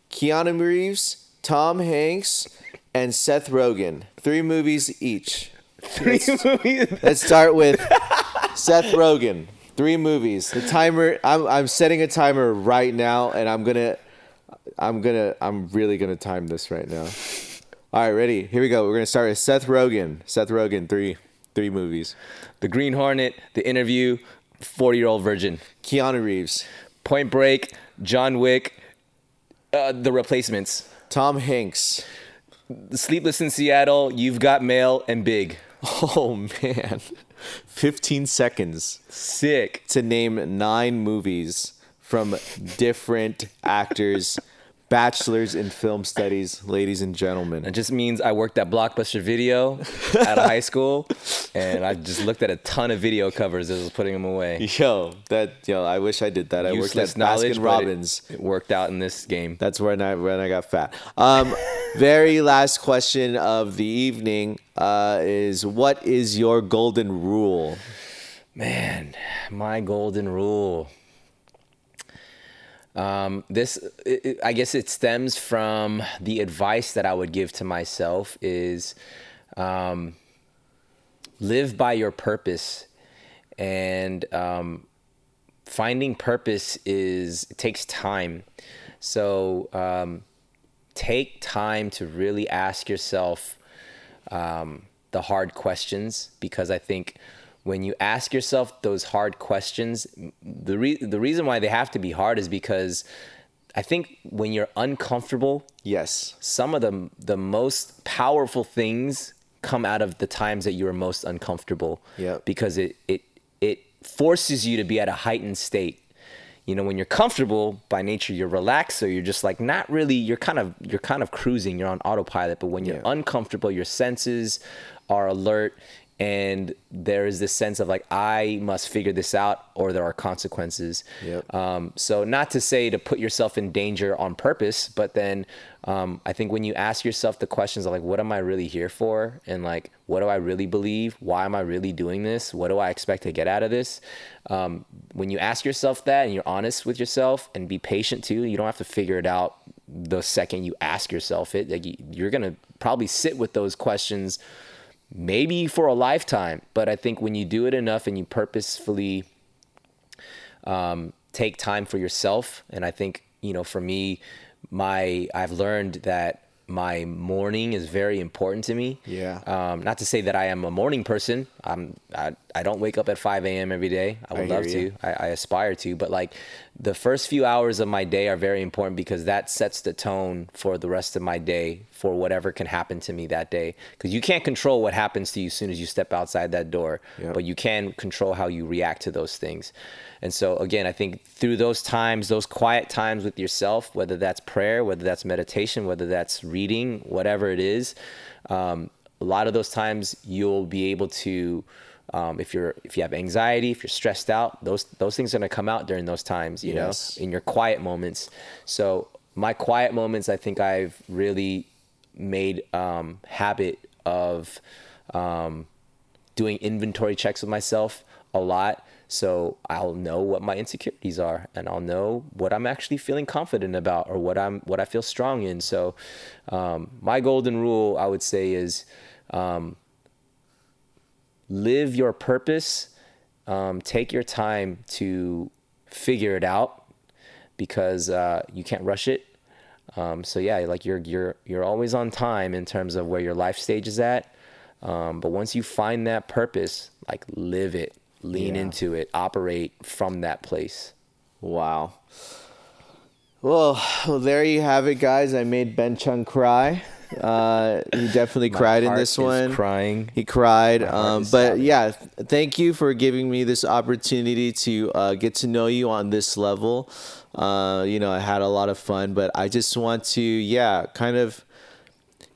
Speaker 2: Keanu Reeves, Tom Hanks, and Seth Rogen. Three movies each.
Speaker 3: Three movies.
Speaker 2: Let's start with Seth Rogen. Three movies. The timer. I'm I'm setting a timer right now, and I'm gonna, I'm gonna, I'm really gonna time this right now. All right, ready? Here we go. We're gonna start with Seth Rogen. Seth Rogen. Three, three movies.
Speaker 3: The Green Hornet, The Interview, 40 Year Old Virgin,
Speaker 2: Keanu Reeves,
Speaker 3: Point Break, John Wick, uh, The Replacements,
Speaker 2: Tom Hanks.
Speaker 3: Sleepless in Seattle, You've Got Mail, and Big.
Speaker 2: Oh man, fifteen seconds
Speaker 3: Sick.
Speaker 2: to name nine movies from different actors. Bachelors in film studies, ladies and gentlemen.
Speaker 3: It just means I worked at Blockbuster Video out of high school, and I just looked at a ton of video covers as I was putting them away.
Speaker 2: Yo, that yo, I wish I did that. I worked at Baskin
Speaker 3: but it-
Speaker 2: Robbins.
Speaker 3: It, worked out in this game.
Speaker 2: That's when I when I got fat. Um, very last question of the evening uh, is what is your golden rule?
Speaker 3: Man, my golden rule. Um, this, it, it- I guess, it stems from the advice that I would give to myself: is um, live by your purpose, and um, finding purpose is takes time. So um, take time to really ask yourself um, the hard questions because I think when you ask yourself those hard questions, the re- the reason why they have to be hard is because I think when you're uncomfortable,
Speaker 2: Yes.
Speaker 3: some of the the most powerful things come out of the times that you are most uncomfortable.
Speaker 2: Yep.
Speaker 3: Because it it it forces you to be at a heightened state. you know when you're comfortable by nature you're relaxed so you're just like not really you're kind of you're kind of cruising you're on autopilot but when you're
Speaker 2: Yeah.
Speaker 3: uncomfortable your senses are alert and there is this sense of like i must figure this out or there are consequences.
Speaker 2: Yep.
Speaker 3: um, so not to say to put yourself in danger on purpose but then um, i think when you ask yourself the questions of like what am i really here for? And like what do i really believe? Why am i really doing this? What do i expect to get out of this? Um, when you ask yourself that and you're honest with yourself and be patient too you don't have to figure it out the second you ask yourself it. Like you- you're gonna probably sit with those questions maybe for a lifetime. But I think when you do it enough and you purposefully um, take time for yourself, and I think you know, for me, my I've learned that my morning is very important to me.
Speaker 2: Yeah.
Speaker 3: Um, not to say that I am a morning person. I'm I, I don't wake up at 5 a.m. every day. I would
Speaker 2: hear
Speaker 3: love
Speaker 2: you.
Speaker 3: to. I, I aspire to, but like the first few hours of my day are very important because that sets the tone for the rest of my day for whatever can happen to me that day. Because you can't control what happens to you as soon as you step outside that door,
Speaker 2: Yep.
Speaker 3: but you can control how you react to those things. And so again, I think through those times, those quiet times with yourself, whether that's prayer, whether that's meditation, whether that's reading, whatever it is, um, a lot of those times you'll be able to um, if you're if you have anxiety if you're stressed out those those things are going to come out during those times you
Speaker 2: Yes.
Speaker 3: know in your quiet moments. So my quiet moments i think i've really made um, habit of um, doing inventory checks with myself a lot. So i'll know what my insecurities are and i'll know what i'm actually feeling confident about or what i'm what i feel strong in. So um, my golden rule i would say is um, live your purpose um, take your time to figure it out because uh, you can't rush it um, so yeah like you're you're you're always on time in terms of where your life stage is at um, but once you find that purpose like live it lean
Speaker 2: Yeah.
Speaker 3: into it operate from that place
Speaker 2: Wow. Well, well, there you have it, guys. I made Ben Chung cry. Uh, he definitely cried in this
Speaker 3: is
Speaker 2: one.
Speaker 3: crying.
Speaker 2: He cried. Um, but
Speaker 3: sobbing.
Speaker 2: yeah, thank you for giving me this opportunity to uh, get to know you on this level. Uh, you know, I had a lot of fun, but I just want to, yeah, kind of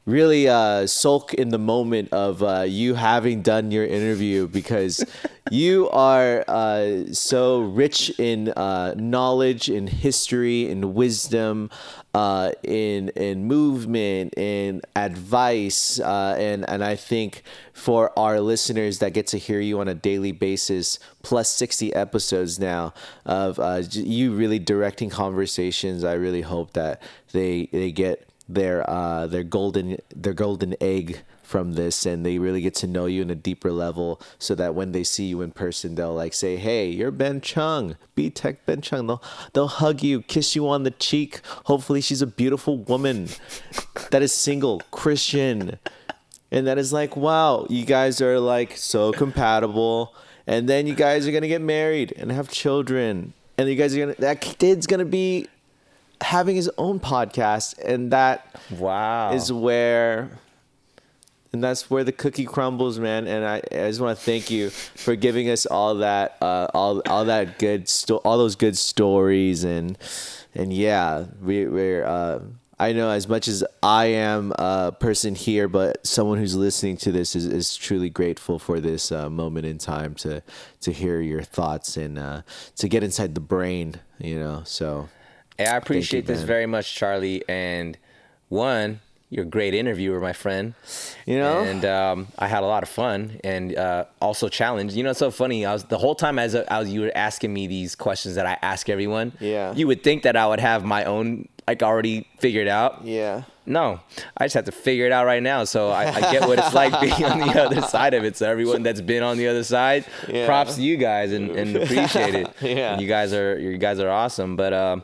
Speaker 2: really uh, sulk in the moment of uh, you having done your interview because you are uh, so rich in uh, knowledge, in history, in wisdom, uh, in in movement, in advice, uh, and and I think for our listeners that get to hear you on a daily basis, plus sixty episodes now of uh, you really directing conversations, I really hope that they they get their uh their golden their golden egg from this and they really get to know you in a deeper level so that when they see you in person they'll like say hey you're ben chung b tech ben chung. They'll they'll hug you kiss you on the cheek. Hopefully she's a beautiful woman that is single christian. And that is like wow you guys are like so compatible. And then you guys are gonna get married and have children. And you guys are gonna that kid's gonna be having his own podcast. And that
Speaker 3: wow.
Speaker 2: is where and that's where the cookie crumbles man and i, I just want to thank you for giving us all that uh, all, all that good sto- all those good stories and and yeah we, we're uh, I know as much as I am a person here, but someone who's listening to this is, is truly grateful for this uh, moment in time to to hear your thoughts and uh, to get inside the brain, you know. So
Speaker 3: Hey, I appreciate this very much, Charlie. And one, you're a great interviewer, my friend.
Speaker 2: You know?
Speaker 3: and um, I had a lot of fun and uh, also challenged. You know, it's so funny. I was the whole time as, as you were asking me these questions that I ask everyone.
Speaker 2: Yeah.
Speaker 3: you would think that I would have my own like already figured out.
Speaker 2: yeah.
Speaker 3: No, I just have to figure it out right now. So I, I get what it's like being on the other side of it. So everyone that's been on the other side,
Speaker 2: Yeah.
Speaker 3: props to you guys and, and appreciate it.
Speaker 2: Yeah.
Speaker 3: And you guys are you guys are awesome. But um,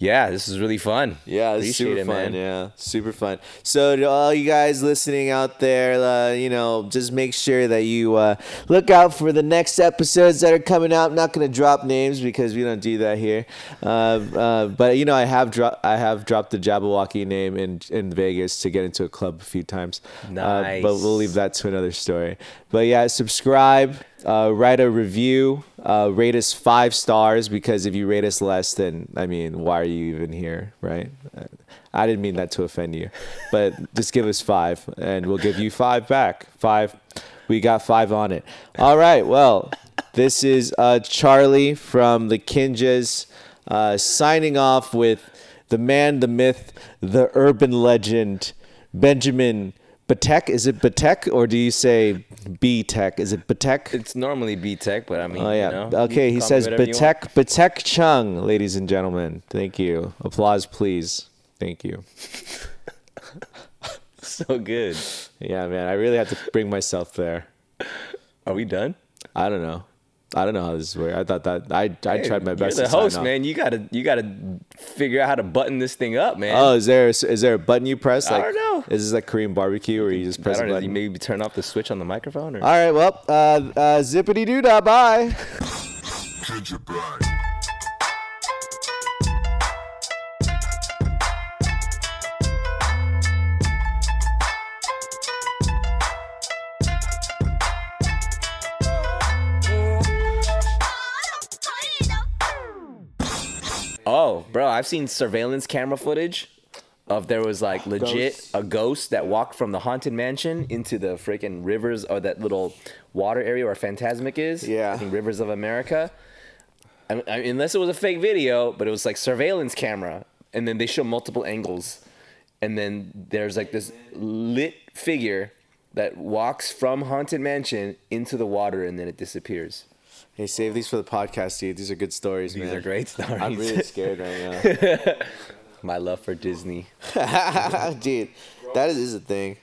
Speaker 3: yeah, this is really fun.
Speaker 2: Yeah, it's super
Speaker 3: it,
Speaker 2: fun.
Speaker 3: man.
Speaker 2: Yeah, super fun. So to all you guys listening out there, uh, you know, just make sure that you uh, look out for the next episodes that are coming out. I'm not going to drop names because we don't do that here. Uh, uh, but you know, I have dropped I have dropped the Jabbawockeez name in in Vegas to get into a club a few times. Uh, but we'll leave that to another story. But yeah, subscribe. Uh, write a review. Uh, rate us five stars because if you rate us less, then I mean, why are you even here, right? Uh, I didn't mean that to offend you, but just give us five, and we'll give you five back. Five. We got five on it. All right. Well, this is uh, Charlie from the Kinjaz uh, signing off with the man, the myth, the urban legend, Benjamin Batek. Is it Batek or do you say B Tech? Is it Batek?
Speaker 3: It's normally B Tech, but I mean,
Speaker 2: Oh yeah.
Speaker 3: You know,
Speaker 2: okay, he
Speaker 3: can call me
Speaker 2: says. Batek Batek Chung, ladies and gentlemen. Thank you. Applause, please. Thank you.
Speaker 3: So good.
Speaker 2: Yeah, man. I really had to bring myself there.
Speaker 3: Are we done?
Speaker 2: I don't know. I don't know how this works. I thought that I I
Speaker 3: Hey,
Speaker 2: tried my best.
Speaker 3: You're
Speaker 2: to
Speaker 3: the host,
Speaker 2: sign
Speaker 3: man. You gotta you gotta figure out how to button this thing up, man.
Speaker 2: Oh, is there is there a button you press?
Speaker 3: I don't know.
Speaker 2: Is this like Korean barbecue where you just press a
Speaker 3: don't know.
Speaker 2: button?
Speaker 3: You maybe turn off the switch on the microphone, or
Speaker 2: All right. Well, uh, uh, zippity doo dah. Bye.
Speaker 3: Oh, bro, I've seen surveillance camera footage of there was like legit
Speaker 2: Ghosts.
Speaker 3: a ghost that walked from the haunted mansion into the freaking rivers or that little water area where Fantasmic is.
Speaker 2: Yeah.
Speaker 3: I think Rivers of America. I I unless it was a fake video, but it was like surveillance camera, and then they show multiple angles, and then there's like this lit figure that walks from haunted mansion into the water, and then it disappears.
Speaker 2: Hey, save these for the podcast, dude. These are good stories,
Speaker 3: These
Speaker 2: man.
Speaker 3: are great stories.
Speaker 2: I'm really scared right now.
Speaker 3: My love for Disney.
Speaker 2: dude. That is, is a thing.